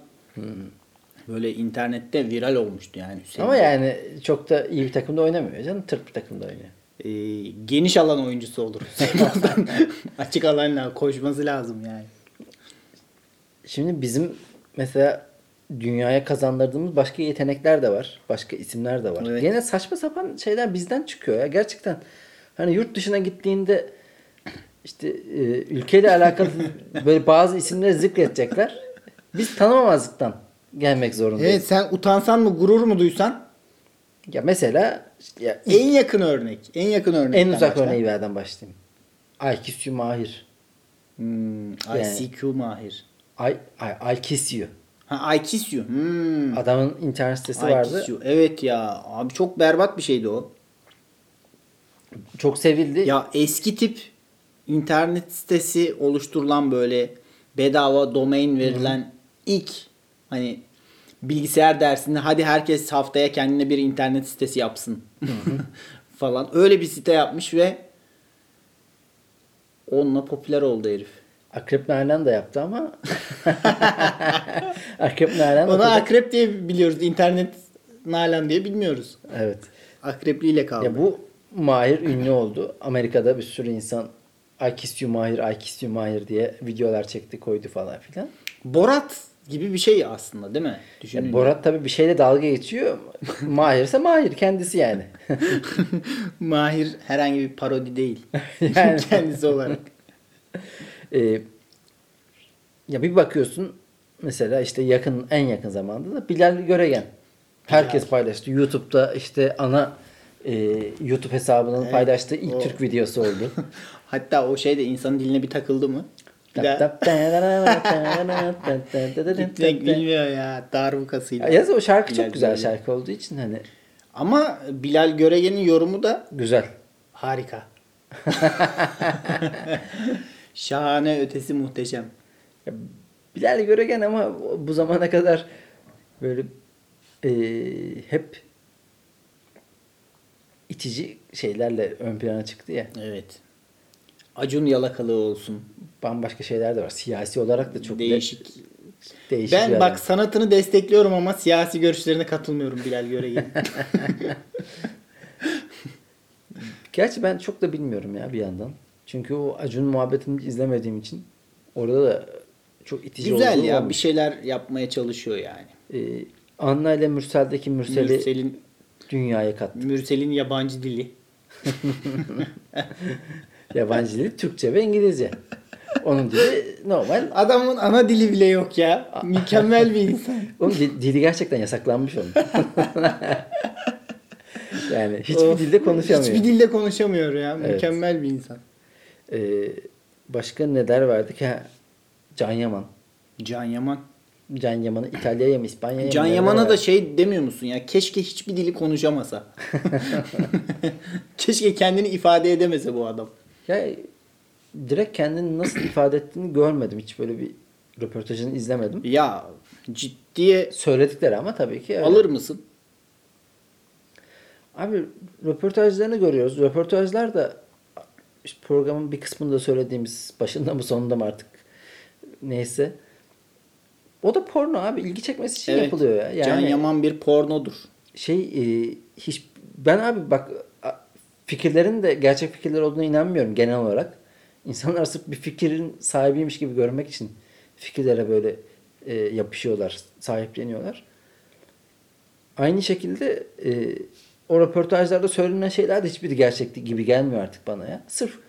böyle internette viral olmuştu yani Hüseyin. Ama yani çok da iyi bir takımda oynamıyor canım. Tırt bir takımda oynuyor. Ee, geniş alan oyuncusu olur. Açık alanla koşması lazım yani. Şimdi bizim mesela dünyaya kazandırdığımız başka yetenekler de var. Başka isimler de var. Evet. Gene saçma sapan şeyler bizden çıkıyor ya. Gerçekten hani yurt dışına gittiğinde işte e, ülkeyle alakalı böyle bazı isimleri zikredecekler. Biz tanımamazlıktan gelmek zorundayız. Evet sen utansan mı gurur mu duysan Ya mesela işte ya en yakın örnek. En yakın örnek. en uzak örneği verden başlayayım. IQ'su Mahir. Hmm, Yani- ICQ Mahir. Ay, ay, ay kesiyor. Ha IQ'su. Hmm. Adamın internet sitesi vardı. IQ'su. Evet ya. Abi çok berbat bir şeydi o. Çok sevildi. Ya eski tip internet sitesi oluşturulan böyle bedava domain verilen ilk hani bilgisayar dersinde hadi herkes haftaya kendine bir internet sitesi yapsın falan. Öyle bir site yapmış ve onunla popüler oldu herif. Akrep Nalan da yaptı ama Akrep Nalan Onu tabii- akrep diye biliyoruz. internet nalan diye bilmiyoruz. Evet. Akrepliyle kaldı. Ya bu Mahir ünlü oldu. Amerika'da bir sürü insan I kiss you Mahir, I kiss you Mahir diye videolar çekti koydu falan filan. Borat gibi bir şey aslında değil mi? Düşünün. Borat tabii bir şeyle dalga geçiyor. Mahir ise Mahir kendisi yani. Mahir herhangi bir parodi değil. Yani- Kendisi olarak. Ee, ya bir bakıyorsun mesela işte yakın en yakın zamanda da Bilal Göregen. Herkes paylaştı. YouTube'da işte ana e, YouTube hesabının Evet, paylaştığı ilk o- Türk videosu oldu. Hatta o şey de insanın diline bir takıldı mı? Gitmek bilmiyor ya darbukasıyla. Yalnız o şarkı Bilal çok güzel Göregen. şarkı olduğu için hani Ama Bilal Göregen'in yorumu da güzel. harika. Şahane ötesi muhteşem. Ya, Bilal Göregen ama bu zamana kadar böyle e, hep itici şeylerle ön plana çıktı ya. Evet. Acun yalakalığı olsun. Bambaşka şeyler de var. Siyasi olarak da çok de- Değişik. değişik bir Ben bak sanatını destekliyorum ama siyasi görüşlerine katılmıyorum Bilal Göregen'in. Gerçi ben çok da bilmiyorum ya bir yandan. Çünkü o Acun muhabbetini izlemediğim için orada da çok itici Güzel olduğu ya olmuş. bir şeyler yapmaya çalışıyor yani. Ee, Anna ile Mürsel'deki Mürsel'i Mürsel'in dünyaya kattı. Mürsel'in yabancı dili. Yabancı dili Türkçe ve İngilizce. Onun dili normal. Adamın ana dili bile yok ya. Mükemmel bir insan. Onun di- dili gerçekten yasaklanmış onun. yani hiçbir Of, dilde konuşamıyor. Hiçbir dilde konuşamıyor ya. Evet. Mükemmel bir insan. Ee, başka neler verdik? Ha, Can Yaman. Can Yaman. Can Yaman'ı İtalya'ya mı İspanya'ya mı? Can Yaman'a da şey demiyor musun ya? Keşke hiçbir dili konuşamasa. Keşke kendini ifade edemese bu adam. Ya direkt kendini nasıl ifade ettiğini görmedim. Hiç böyle bir röportajını izlemedim. Ya ciddiye Söyledikleri ama tabii ki öyle. alır mısın? Abi röportajlarını görüyoruz. Röportajlar da işte programın bir kısmında söylediğimiz başında mı sonunda mı artık neyse. O da porno abi. ilgi çekmesi için Evet. yapılıyor ya. Yani Can Yaman bir pornodur. şey e, hiç ben abi bak fikirlerin de gerçek fikirler olduğuna inanmıyorum genel olarak. İnsanlar sırf bir fikrin sahibiymiş gibi görmek için fikirlere böyle e, yapışıyorlar, sahipleniyorlar. Aynı şekilde e, o röportajlarda söylenen şeyler de hiçbiri gerçeklik gibi gelmiyor artık bana ya. Sırf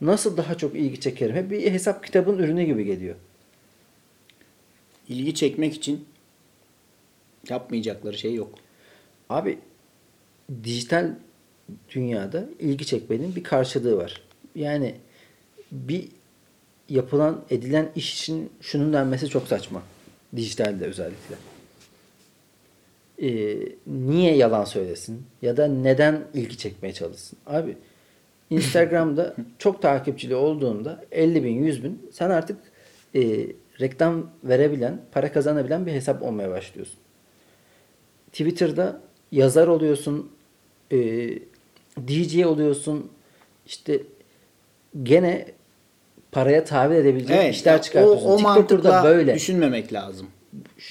nasıl daha çok ilgi çekerim. Hep bir hesap kitabın ürünü gibi geliyor. İlgi çekmek için yapmayacakları şey yok. Abi dijital dünyada ilgi çekmenin bir karşılığı var. Yani bir yapılan edilen iş için şunun denmesi çok saçma. Dijitalde özellikle. Ee, niye yalan söylesin? Ya da neden ilgi çekmeye çalışsın? Abi Instagram'da çok takipçili olduğunda 50 bin 100 bin sen artık e, reklam verebilen, para kazanabilen bir hesap olmaya başlıyorsun. Twitter'da yazar oluyorsun, e, DJ oluyorsun, işte gene paraya tahvil edebileceğin Evet, işler çıkartıyorsun. O, o mantıkla böyle. düşünmemek lazım.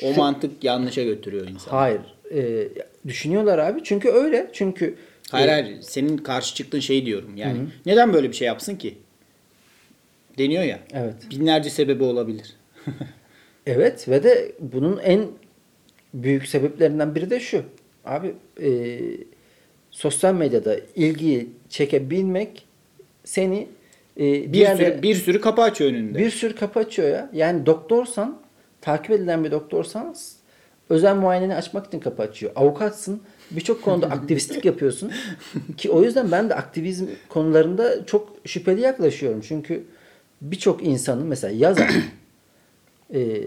O Şu- mantık yanlışa götürüyor insanı. Hayır. e, düşünüyorlar abi. Çünkü öyle. Çünkü Hayır e, hayır. Senin karşı çıktığın şey diyorum. Yani neden böyle bir şey yapsın ki? Deniyor ya. Evet. Binlerce sebebi olabilir. Evet ve de bunun en büyük sebeplerinden biri de şu. Abi e, sosyal medyada ilgiyi çekebilmek seni e, Bir diğerleri- sürü, bir sürü kapı açıyor önünde. bir sürü kapı açıyor ya. Yani doktorsan, takip edilen bir doktorsan özel muayeneni açmak için kapı açıyor. Avukatsın, birçok konuda aktivistlik yapıyorsun. Ki o yüzden ben de aktivizm konularında çok şüpheli yaklaşıyorum. Çünkü birçok insanın mesela yazar e,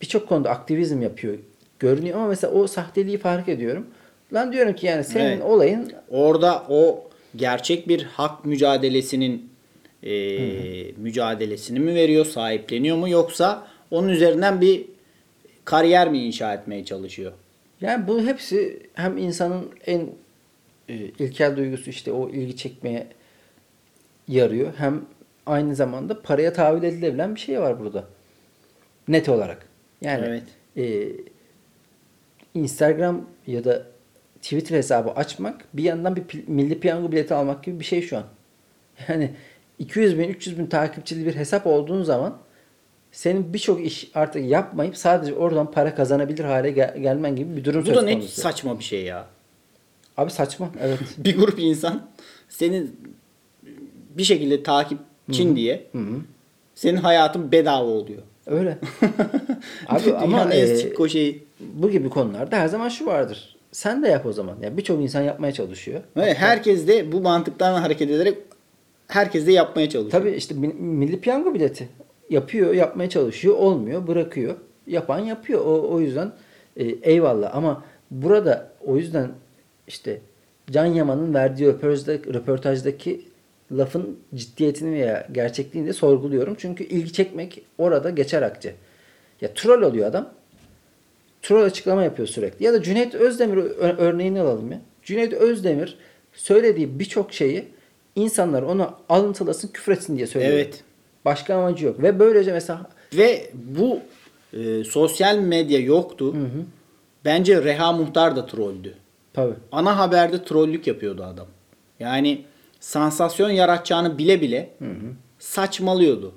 birçok konuda aktivizm yapıyor görünüyor ama mesela o sahteliği fark ediyorum. Lan diyorum ki yani senin Evet. olayın Orada o gerçek bir hak mücadelesinin e, mücadelesini mi veriyor, sahipleniyor mu yoksa onun üzerinden bir kariyer mi inşa etmeye çalışıyor? Yani bu hepsi hem insanın en e, ilkel duygusu işte o ilgi çekmeye yarıyor. Hem aynı zamanda paraya tahvil edilebilen bir şey var burada. Net olarak. Yani Evet. e, Instagram ya da Twitter hesabı açmak bir yandan bir milli piyango bileti almak gibi bir şey şu an. Yani 200 bin 300 bin takipçili bir hesap olduğun zaman senin birçok iş artık yapmayıp sadece oradan para kazanabilir hale gel- gelmen gibi bir durum Bu söz da ne konusu. saçma bir şey ya. Abi saçma. Evet. Bir grup insan senin bir şekilde takipçin diye senin hayatın bedava oluyor. Öyle. Abi ama e, sık o şey. bu gibi konularda her zaman şu vardır. Sen de yap o zaman. Ya birçok insan yapmaya çalışıyor. Ve herkes de bu mantıktan hareket ederek herkes de yapmaya çalışıyor. Tabii işte mi- milli piyango bileti yapıyor, yapmaya çalışıyor, olmuyor, bırakıyor. Yapan yapıyor. O, o yüzden e, eyvallah ama burada o yüzden işte Can Yaman'ın verdiği röportajda, röportajdaki lafın ciddiyetini veya gerçekliğini de sorguluyorum. Çünkü ilgi çekmek orada geçer akçe. Ya troll oluyor adam. Troll açıklama yapıyor sürekli. Ya da Cüneyt Özdemir örneğini alalım ya. Cüneyt Özdemir söylediği birçok şeyi insanlar ona alıntılasın, küfretsin diye söylüyor. Evet. Başka amacı yok. Ve böylece mesela Ve bu e, sosyal medya yoktu. Bence Reha Muhtar da trolldü. tabii Ana haberde trollük yapıyordu adam. Yani sansasyon yaratacağını bile bile saçmalıyordu.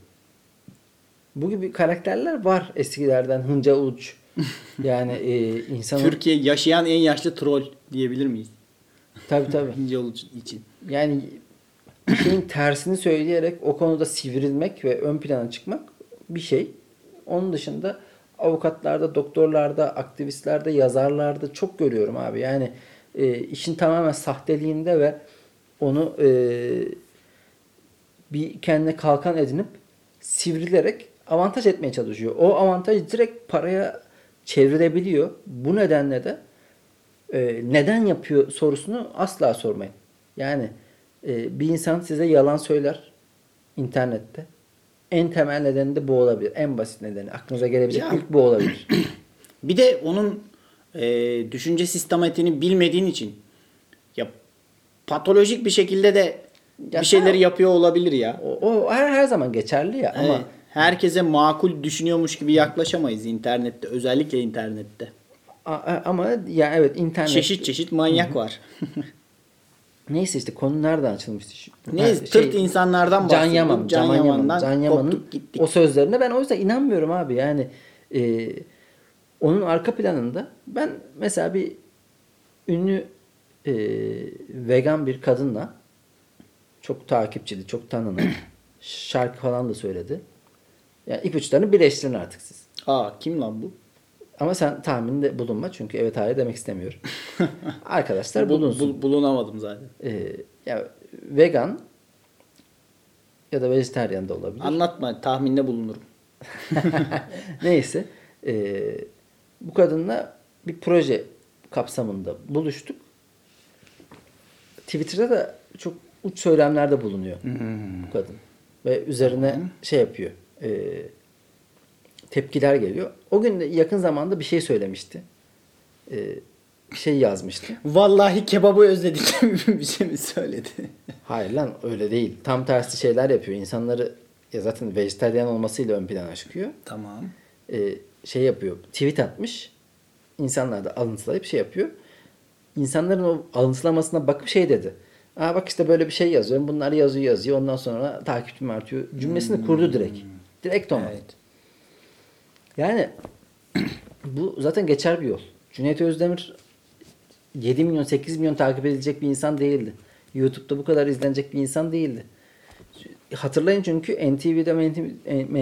bu gibi karakterler var eskilerden. Hınca Uç. Yani e, insanın Türkiye yaşayan en yaşlı troll diyebilir miyiz? tabii tabii. İnce Uluç için. Yani bir şeyin tersini söyleyerek o konuda sivrilmek ve ön plana çıkmak bir şey. Onun dışında avukatlarda, doktorlarda, aktivistlerde, yazarlarda çok görüyorum abi. Yani e, işin tamamen sahteliğinde ve onu e, bir kendine kalkan edinip sivrilerek avantaj etmeye çalışıyor. O avantaj direkt paraya çevrilebiliyor. Bu nedenle de e, neden yapıyor sorusunu asla sormayın. Yani e, bir insan size yalan söyler internette. En temel nedeni de bu olabilir. En basit nedeni. Aklınıza gelebilecek Ya. ilk bu olabilir. Bir de onun e, düşünce sistematiğini bilmediğin için ya patolojik bir şekilde de Ya bir şeyleri tamam. yapıyor olabilir ya. O, o her, her zaman geçerli ya ama Evet. herkese makul düşünüyormuş gibi yaklaşamayız internette özellikle internette. a- ama ya evet internet Çeşit çeşit manyak var. neyse işte konu nereden açılmıştı? Neyse Ha, tırt insanlardan Can bahsediyorduk. Yaman, Can Can Yaman'dan Can Yaman'ın o sözlerine ben o yüzden inanmıyorum abi. Yani Ee, onun arka planında ben mesela bir ünlü e, vegan bir kadınla çok takipçili, çok tanınan şarkı falan da söyledi. Yani ipuçlarını birleştirin artık siz. Aa kim lan bu? Ama sen tahminde bulunma çünkü evet hayır demek istemiyorum. Arkadaşlar Bu- bulunsun. bul- bulunamadım zaten. Ee, ya vegan ya da vejetaryen de olabilir. Anlatma tahminde bulunurum. Neyse. ee, bu kadınla bir proje kapsamında buluştuk. Twitter'da da çok uç söylemlerde bulunuyor bu kadın. Ve üzerine şey yapıyor. ee, tepkiler geliyor. O gün de yakın zamanda bir şey söylemişti. Ee, bir şey yazmıştı. Vallahi kebabı özledik bir şey mi söyledi? Hayır lan öyle değil. Tam tersi şeyler yapıyor. İnsanları ya zaten vejetaryen olmasıyla ön plana çıkıyor. tamam. Ee, şey yapıyor. Tweet atmış. İnsanlar da alıntılayıp şey yapıyor. İnsanların o alıntılamasına bakıp şey dedi. Aa bak işte böyle bir şey yazıyorum. Bunlar yazıyor yazıyor. Ondan sonra takipçim artıyor. Cümlesini kurdu direkt. Direkt ona. Evet. Yani bu zaten geçer bir yol. Cüneyt Özdemir 7 milyon 8 milyon takip edilecek bir insan değildi. YouTube'da bu kadar izlenecek bir insan değildi. Hatırlayın çünkü NTV'de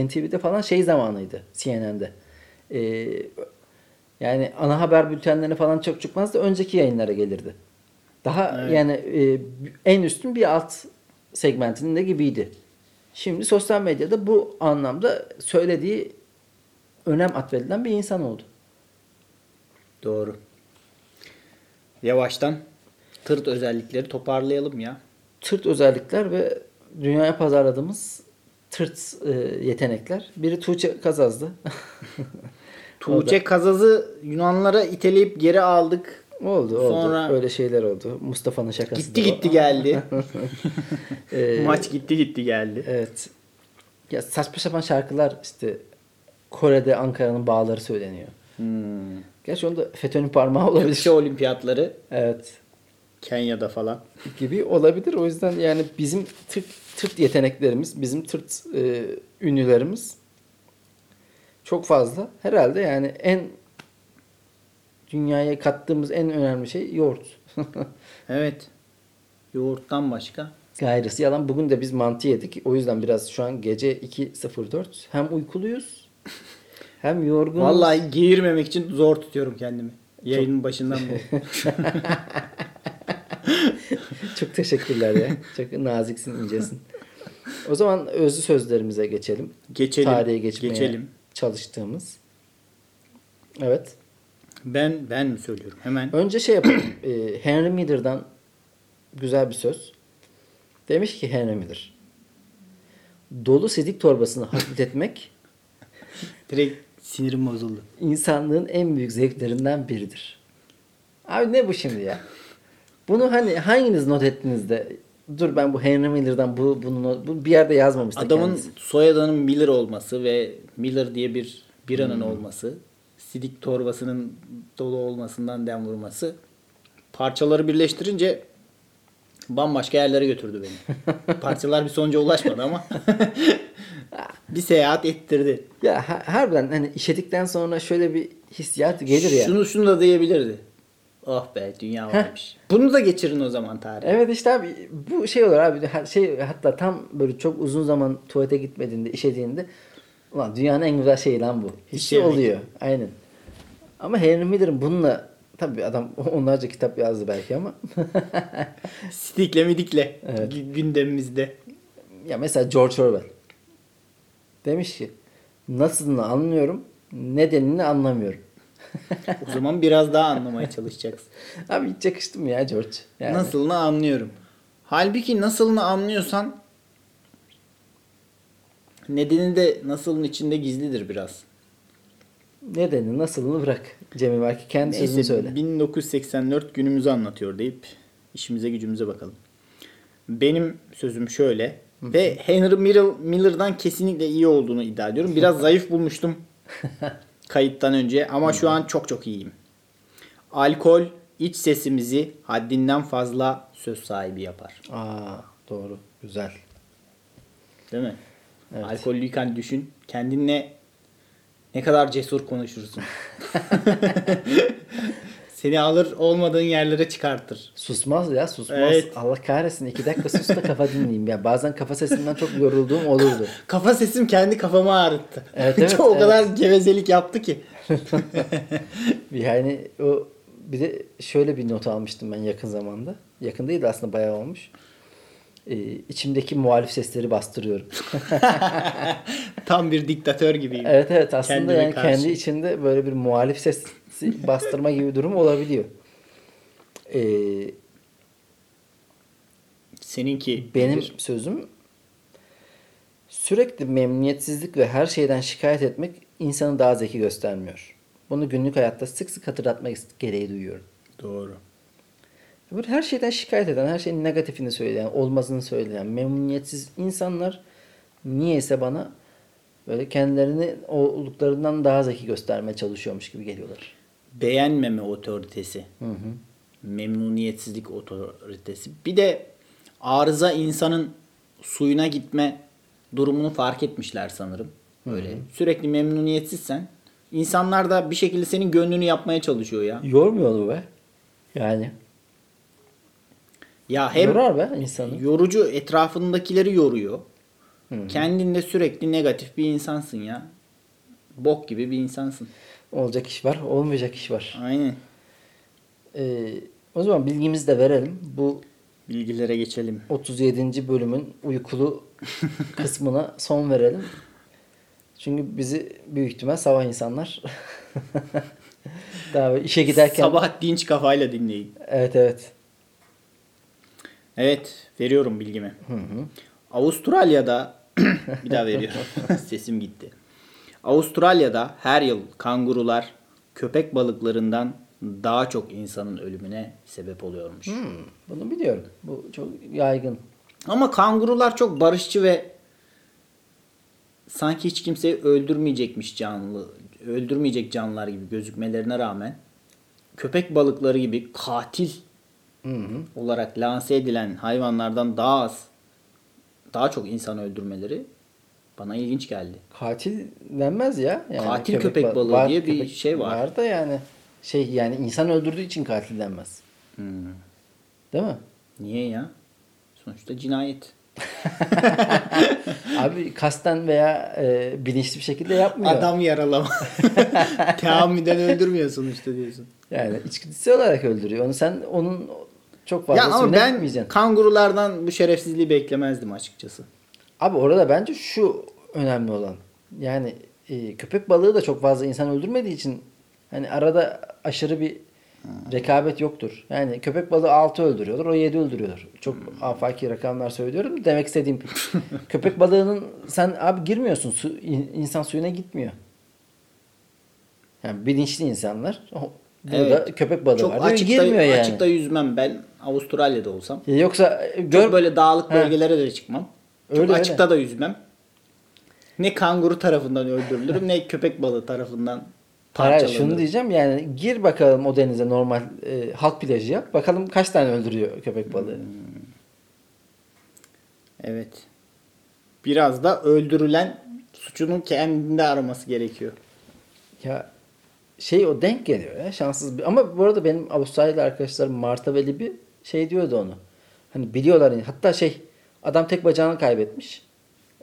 NTV'de falan şey zamanıydı CNN'de. Ee, yani ana haber bültenlerine falan çok çıkmazdı. Önceki yayınlara gelirdi. Daha Evet. yani e, en üstün bir alt segmentinde gibiydi. Şimdi sosyal medyada bu anlamda söylediği önem atfedilen bir insan oldu. Doğru. Yavaştan tırt özellikleri toparlayalım ya. Tırt özellikler ve dünyaya pazarladığımız tırt e, yetenekler. Biri Tuğçe Kazaz'dı. Tuğçe Kazaz'ı Yunanlara iteleyip geri aldık. oldu oldu. Sonra- Öyle şeyler oldu. Mustafa'nın şakası. Gitti gitti geldi. Ee, Maç gitti gitti geldi. Evet. Ya saçma sapan şarkılar işte Kore'de Ankara'nın bağları söyleniyor. Hmm. Gerçi onda FETÖ'nün parmağı olabilir. Türkçe olimpiyatları Evet. Kenya'da falan. gibi olabilir. O yüzden yani bizim tırt, tırt yeteneklerimiz, bizim tırt e, ünlülerimiz çok fazla. Herhalde yani en dünyaya kattığımız en önemli şey yoğurt. Evet. Yoğurttan başka. Gayrısı yalan. Bugün de biz mantı yedik. O yüzden biraz şu an gece 2.04. Hem uykuluyuz hem yorgunuz. Vallahi geğirmemek için zor tutuyorum kendimi. Yayının başından bu. Çok teşekkürler ya. Çok naziksin, incesin. O zaman özlü sözlerimize geçelim. Geçelim. Tarihe geçmeye Geçelim. çalıştığımız. Evet. Ben ben mi söylüyorum? Hemen. Önce şey yapalım. Ee, Henry Miller'dan güzel bir söz. Demiş ki Henry Miller. Dolu sidik torbasını hafifletmek Direkt sinirim bozuldu. insanlığın en büyük zevklerinden biridir. Abi ne bu şimdi ya? Bunu hani hanginiz not ettiniz de dur ben bu Henry Miller'dan bu bunu not- bu bir yerde yazmamıştı Adamın kendisi. soyadının Miller olması ve Miller diye bir biranın Hmm. olması, sidik torbasının dolu olmasından dem vurması parçaları birleştirince bambaşka yerlere götürdü beni. Parçalar bir sonuca ulaşmadı ama bir seyahat ettirdi. Ya ha- harbiden hani işedikten sonra şöyle bir hissiyat gelir ya. Şunu şunu da diyebilirdi. Oh be dünya varmış. Bunu da geçirin o zaman tarihe. Evet işte abi bu şey olur abi şey hatta tam böyle çok uzun zaman tuvalete gitmediğinde işediğinde ulan dünyanın en güzel şeyi lan bu. Hissi İşemek. oluyor. Aynen. Ama Henry Miller'ın bununla tabii adam onlarca kitap yazdı belki ama Stikle midikle Evet. gü- gündemimizde. ya mesela George Orwell demiş ki nasılını anlıyorum nedenini anlamıyorum. O zaman biraz daha anlamaya çalışacaksın. Abi hiç yakıştı mı ya George? Yani. Nasılını anlıyorum. Halbuki nasılını anlıyorsan nedeni de nasılın içinde gizlidir biraz. Nedeni nasılını bırak. Cemil belki kendi sözünü Neyse söyle. 1984 günümüzü anlatıyor deyip işimize gücümüze bakalım. Benim sözüm şöyle ve Henry Miller, Miller'dan kesinlikle iyi olduğunu iddia ediyorum. Biraz zayıf bulmuştum kayıttan önce ama şu an çok çok iyiyim. Alkol iç sesimizi haddinden fazla söz sahibi yapar. Aa doğru. Güzel. Değil mi? Evet. Alkollüyken düşün. Kendinle Ne kadar cesur konuşursun. Seni alır olmadığın yerlere çıkartır. Susmaz ya susmaz. Evet. Allah kahretsin iki dakika sus da kafa dinleyeyim ya. Bazen kafa sesinden çok yorulduğum olurdu. Kafa sesim kendi kafamı ağrıttı. Evet, evet, o evet. kadar gevezelik yaptı ki. Yani o bir de şöyle bir not almıştım ben yakın zamanda. Yakın değil de aslında bayağı olmuş. Ee, içimdeki muhalif sesleri bastırıyorum. Tam bir diktatör gibiyim. evet evet aslında Kendime yani karşı. kendi içinde böyle bir muhalif sesi bastırma gibi bir durum olabiliyor. Ee, Seninki benim nedir? sözüm sürekli memnuniyetsizlik ve her şeyden şikayet etmek insanı daha zeki göstermiyor. Bunu günlük hayatta sık sık hatırlatmak gereği duyuyorum. Doğru. Böyle her şeyden şikayet eden, her şeyin negatifini söyleyen, olmasını söyleyen, memnuniyetsiz insanlar niyeyse bana böyle kendilerini olduklarından daha zeki göstermeye çalışıyormuş gibi geliyorlar. Beğenmeme otoritesi. Hı hı. Memnuniyetsizlik otoritesi. Bir de arıza insanın suyuna gitme durumunu fark etmişler sanırım. Böyle. Sürekli memnuniyetsizsen insanlar da bir şekilde senin gönlünü yapmaya çalışıyor ya. Yormuyor mu be? Yani. Ya hem Yorar be insanı. yorucu etrafındakileri yoruyor. Kendinde sürekli negatif bir insansın ya. Bok gibi bir insansın. Olacak iş var, olmayacak iş var. Aynen. Ee, o zaman bilgimizi de verelim. Bu Bilgilere geçelim. 37. bölümün uykulu kısmına son verelim. Çünkü bizi büyük ihtimal sabah insanlar daha işe giderken Sabah dinç kafayla dinleyin. evet evet Evet, veriyorum bilgimi. Avustralya'da bir daha veriyorum. Sesim gitti. Avustralya'da her yıl kangurular köpek balıklarından daha çok insanın ölümüne sebep oluyormuş. Hmm, bunu biliyorum. Bu çok yaygın. Ama kangurular çok barışçı ve sanki hiç kimseyi öldürmeyecekmiş canlı, öldürmeyecek canlılar gibi gözükmelerine rağmen köpek balıkları gibi katil Hı hı. olarak lanse edilen hayvanlardan daha az, daha çok insan öldürmeleri bana ilginç geldi. Katil denmez ya. Yani Katil köpek balığı diye bir şey var. Var da yani şey yani insan öldürdüğü için katil denmez. Hmm. Değil mi? Niye ya? Sonuçta cinayet. Abi kasten veya e, bilinçli bir şekilde yapmıyor. Adam yaralama. Teamüden öldürmüyor sonuçta diyorsun. Yani içgüdüsel olarak öldürüyor. Onu sen onun çok fazla Ya ama ben kangurulardan bu şerefsizliği beklemezdim açıkçası. Abi orada bence şu önemli olan. Yani e, köpek balığı da çok fazla insan öldürmediği için hani arada aşırı bir rekabet yoktur. Yani köpek balığı 6 öldürüyorlar, o 7 öldürüyorlar. Çok afaki rakamlar söylüyorum. Demek istediğim köpek balığının sen abi girmiyorsun. Su, in- insan suyuna gitmiyor. Yani bilinçli insanlar. Burada Evet. köpek balığı Çok var. açıkta, girmiyor yani. açıkta yüzmem ben Avustralya'da olsam. Yoksa e, Çok gör, böyle dağlık bölgelere de çıkmam. Çok Öyle, açıkta da yüzmem. Ne kanguru tarafından öldürülürüm ne köpek balığı tarafından Hayır, parçalanırım. şunu diyeceğim yani gir bakalım o denize normal e, halk plajı yap. Bakalım kaç tane öldürüyor köpek balığı. Hmm. Evet. Biraz da öldürülen suçunun kendinde araması gerekiyor. Ya şey o denk geliyor ya şanssız bir. Ama bu arada benim Avustralyalı arkadaşlarım Marta ve Libby şey diyordu onu. Hani biliyorlar hatta şey adam tek bacağını kaybetmiş.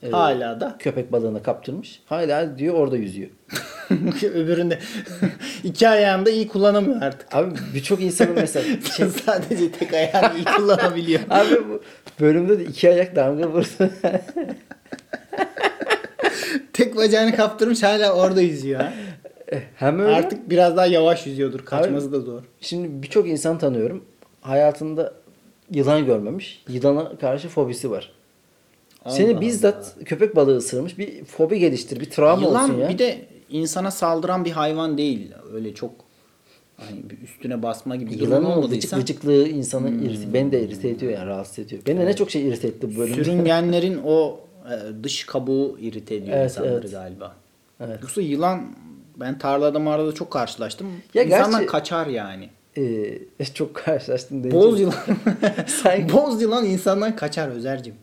Ee, Hala da. köpek balığına kaptırmış. Hala diyor orada yüzüyor. Öbüründe iki ayağını da iyi kullanamıyor artık. Abi birçok insanın mesela şey, Sadece tek ayağını iyi kullanabiliyor. abi bu bölümde de iki ayak damga vurdu. tek bacağını kaptırmış hala orada yüzüyor. ha. Hem öyle Artık biraz daha yavaş yüzüyordur. Kaçması da zor. Şimdi birçok insan tanıyorum. Hayatında yılan görmemiş. Yılana karşı fobisi var. Seni Allah bizzat köpek balığı ısırmış. Bir fobi geliştir. Bir travma olsun Yılan ya. bir de insana saldıran bir hayvan değil. Öyle çok hani bir üstüne basma gibi durum Yılanın gıcık olmadıysa gıcıklığı insanı irite, beni de irite ediyor yani rahatsız ediyor. Beni de ne çok şey irite etti bu bölümde. sürüngenlerin o e, dış kabuğu irite ediyor Evet, insanları evet. galiba. Evet. Yoksa yılan ben tarlada marada çok karşılaştım. Ya İnsanlar gerçi- kaçar yani. Ee, çok karşılaştım. Boz yılan. Sanki- Boz yılan insandan kaçar Özer'cim.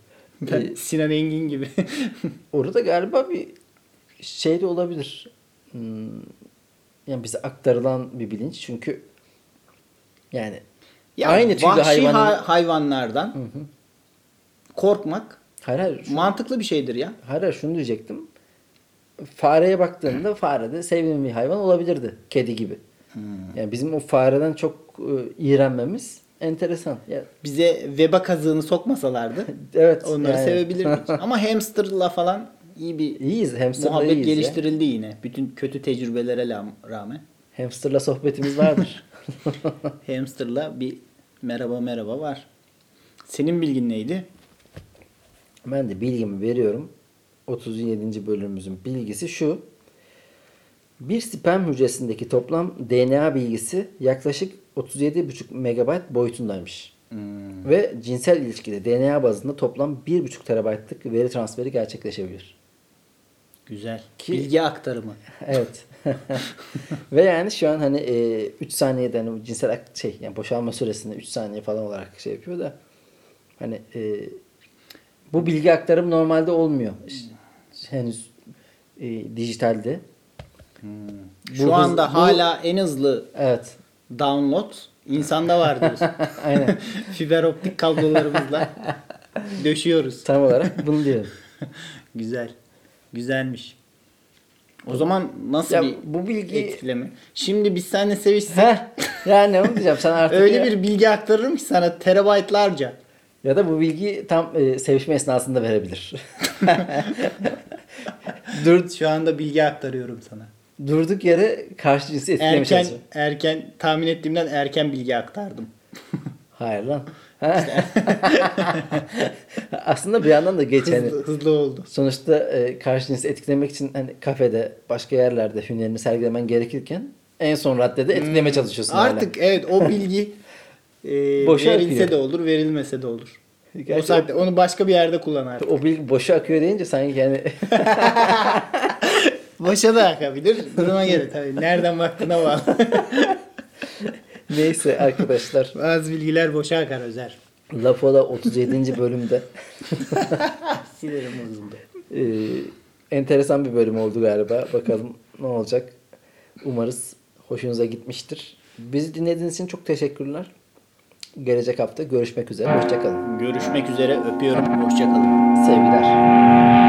Ben Ee, Sinan Engin gibi. Orada galiba bir şey de olabilir. hmm, yani bize aktarılan bir bilinç. Çünkü yani Ya aynı vahşi hayvanın ha- hayvanlardan korkmak hayır, hayır, şu- mantıklı bir şeydir ya. hayır, hayır, şunu diyecektim. Fareye baktığında fare de sevimli bir hayvan olabilirdi. Kedi gibi. Hmm. Yani bizim o fareden çok e, iğrenmemiz enteresan. Ya, Bize veba kazığını sokmasalardı evet. onları yani. sevebilirdik. Ama hamsterla falan iyi bir İyiyiz. Hamster'la muhabbet iyiyiz ya. geliştirildi yine. Bütün kötü tecrübelere rağmen. Hamster'la sohbetimiz vardır. Hamsterla bir merhaba merhaba var. Senin bilgin neydi? Ben de bilgimi veriyorum. 37. bölümümüzün bilgisi şu. Bir sperm hücresindeki toplam DNA bilgisi yaklaşık 37,5 megabayt boyutundaymış. Hmm. Ve cinsel ilişkide DNA bazında toplam 1,5 terabaytlık veri transferi gerçekleşebilir. Güzel. Ki- Bilgi aktarımı. Evet. Ve yani şu an hani 3 saniyeden o cinsel şey yani boşalma süresinde 3 saniye falan olarak şey yapıyor da hani e, bu bilgi aktarım normalde olmuyor. Henüz e, dijitalde. Şu Bu hız- anda bu- hala en hızlı Evet. download insanda var diyorsun. Aynen. Fiber optik kablolarımızla döşüyoruz. Tam olarak bunu diyorum. Güzel. Güzelmiş. O zaman nasıl Ya bir bu bilgi etkileme? Şimdi biz seninle sevişsek Heh, yani ne diyeceğim sen artık öyle ya, bir bilgi aktarırım ki sana terabaytlarca. ya da bu bilgi tam e, sevişme esnasında verebilir. Dur, Şu anda bilgi aktarıyorum sana. Durduk yere karşı cinsi etkilemeye Erken çalışıyor. erken tahmin ettiğimden erken bilgi aktardım. Hayır lan. Aslında bir yandan da geç hani. Hızlı, hızlı oldu. Sonuçta e, karşı cinsi etkilemek için hani kafede, başka yerlerde hünerini sergilemen gerekirken en son raddede etkilemeye çalışıyorsun hala. Hmm. Artık evet o bilgi e, Boşa verilse akıyor. de olur, verilmese de olur. Gerçi o saatte onu başka bir yerde kullanır. o bilgi boşa akıyor deyince sanki yani Boşa da akabilir. Duruma göre tabii. Nereden baktığına bağlı. neyse arkadaşlar. Bazı bilgiler boşa akar Özer. Lafola 37. bölümde Sinirim bozuldu. e, enteresan bir bölüm oldu galiba. Bakalım ne olacak. Umarız hoşunuza gitmiştir. Bizi dinlediğiniz için çok teşekkürler. Gelecek hafta görüşmek üzere. Hoşçakalın. Görüşmek üzere. Öpüyorum. Hoşçakalın. Sevgiler.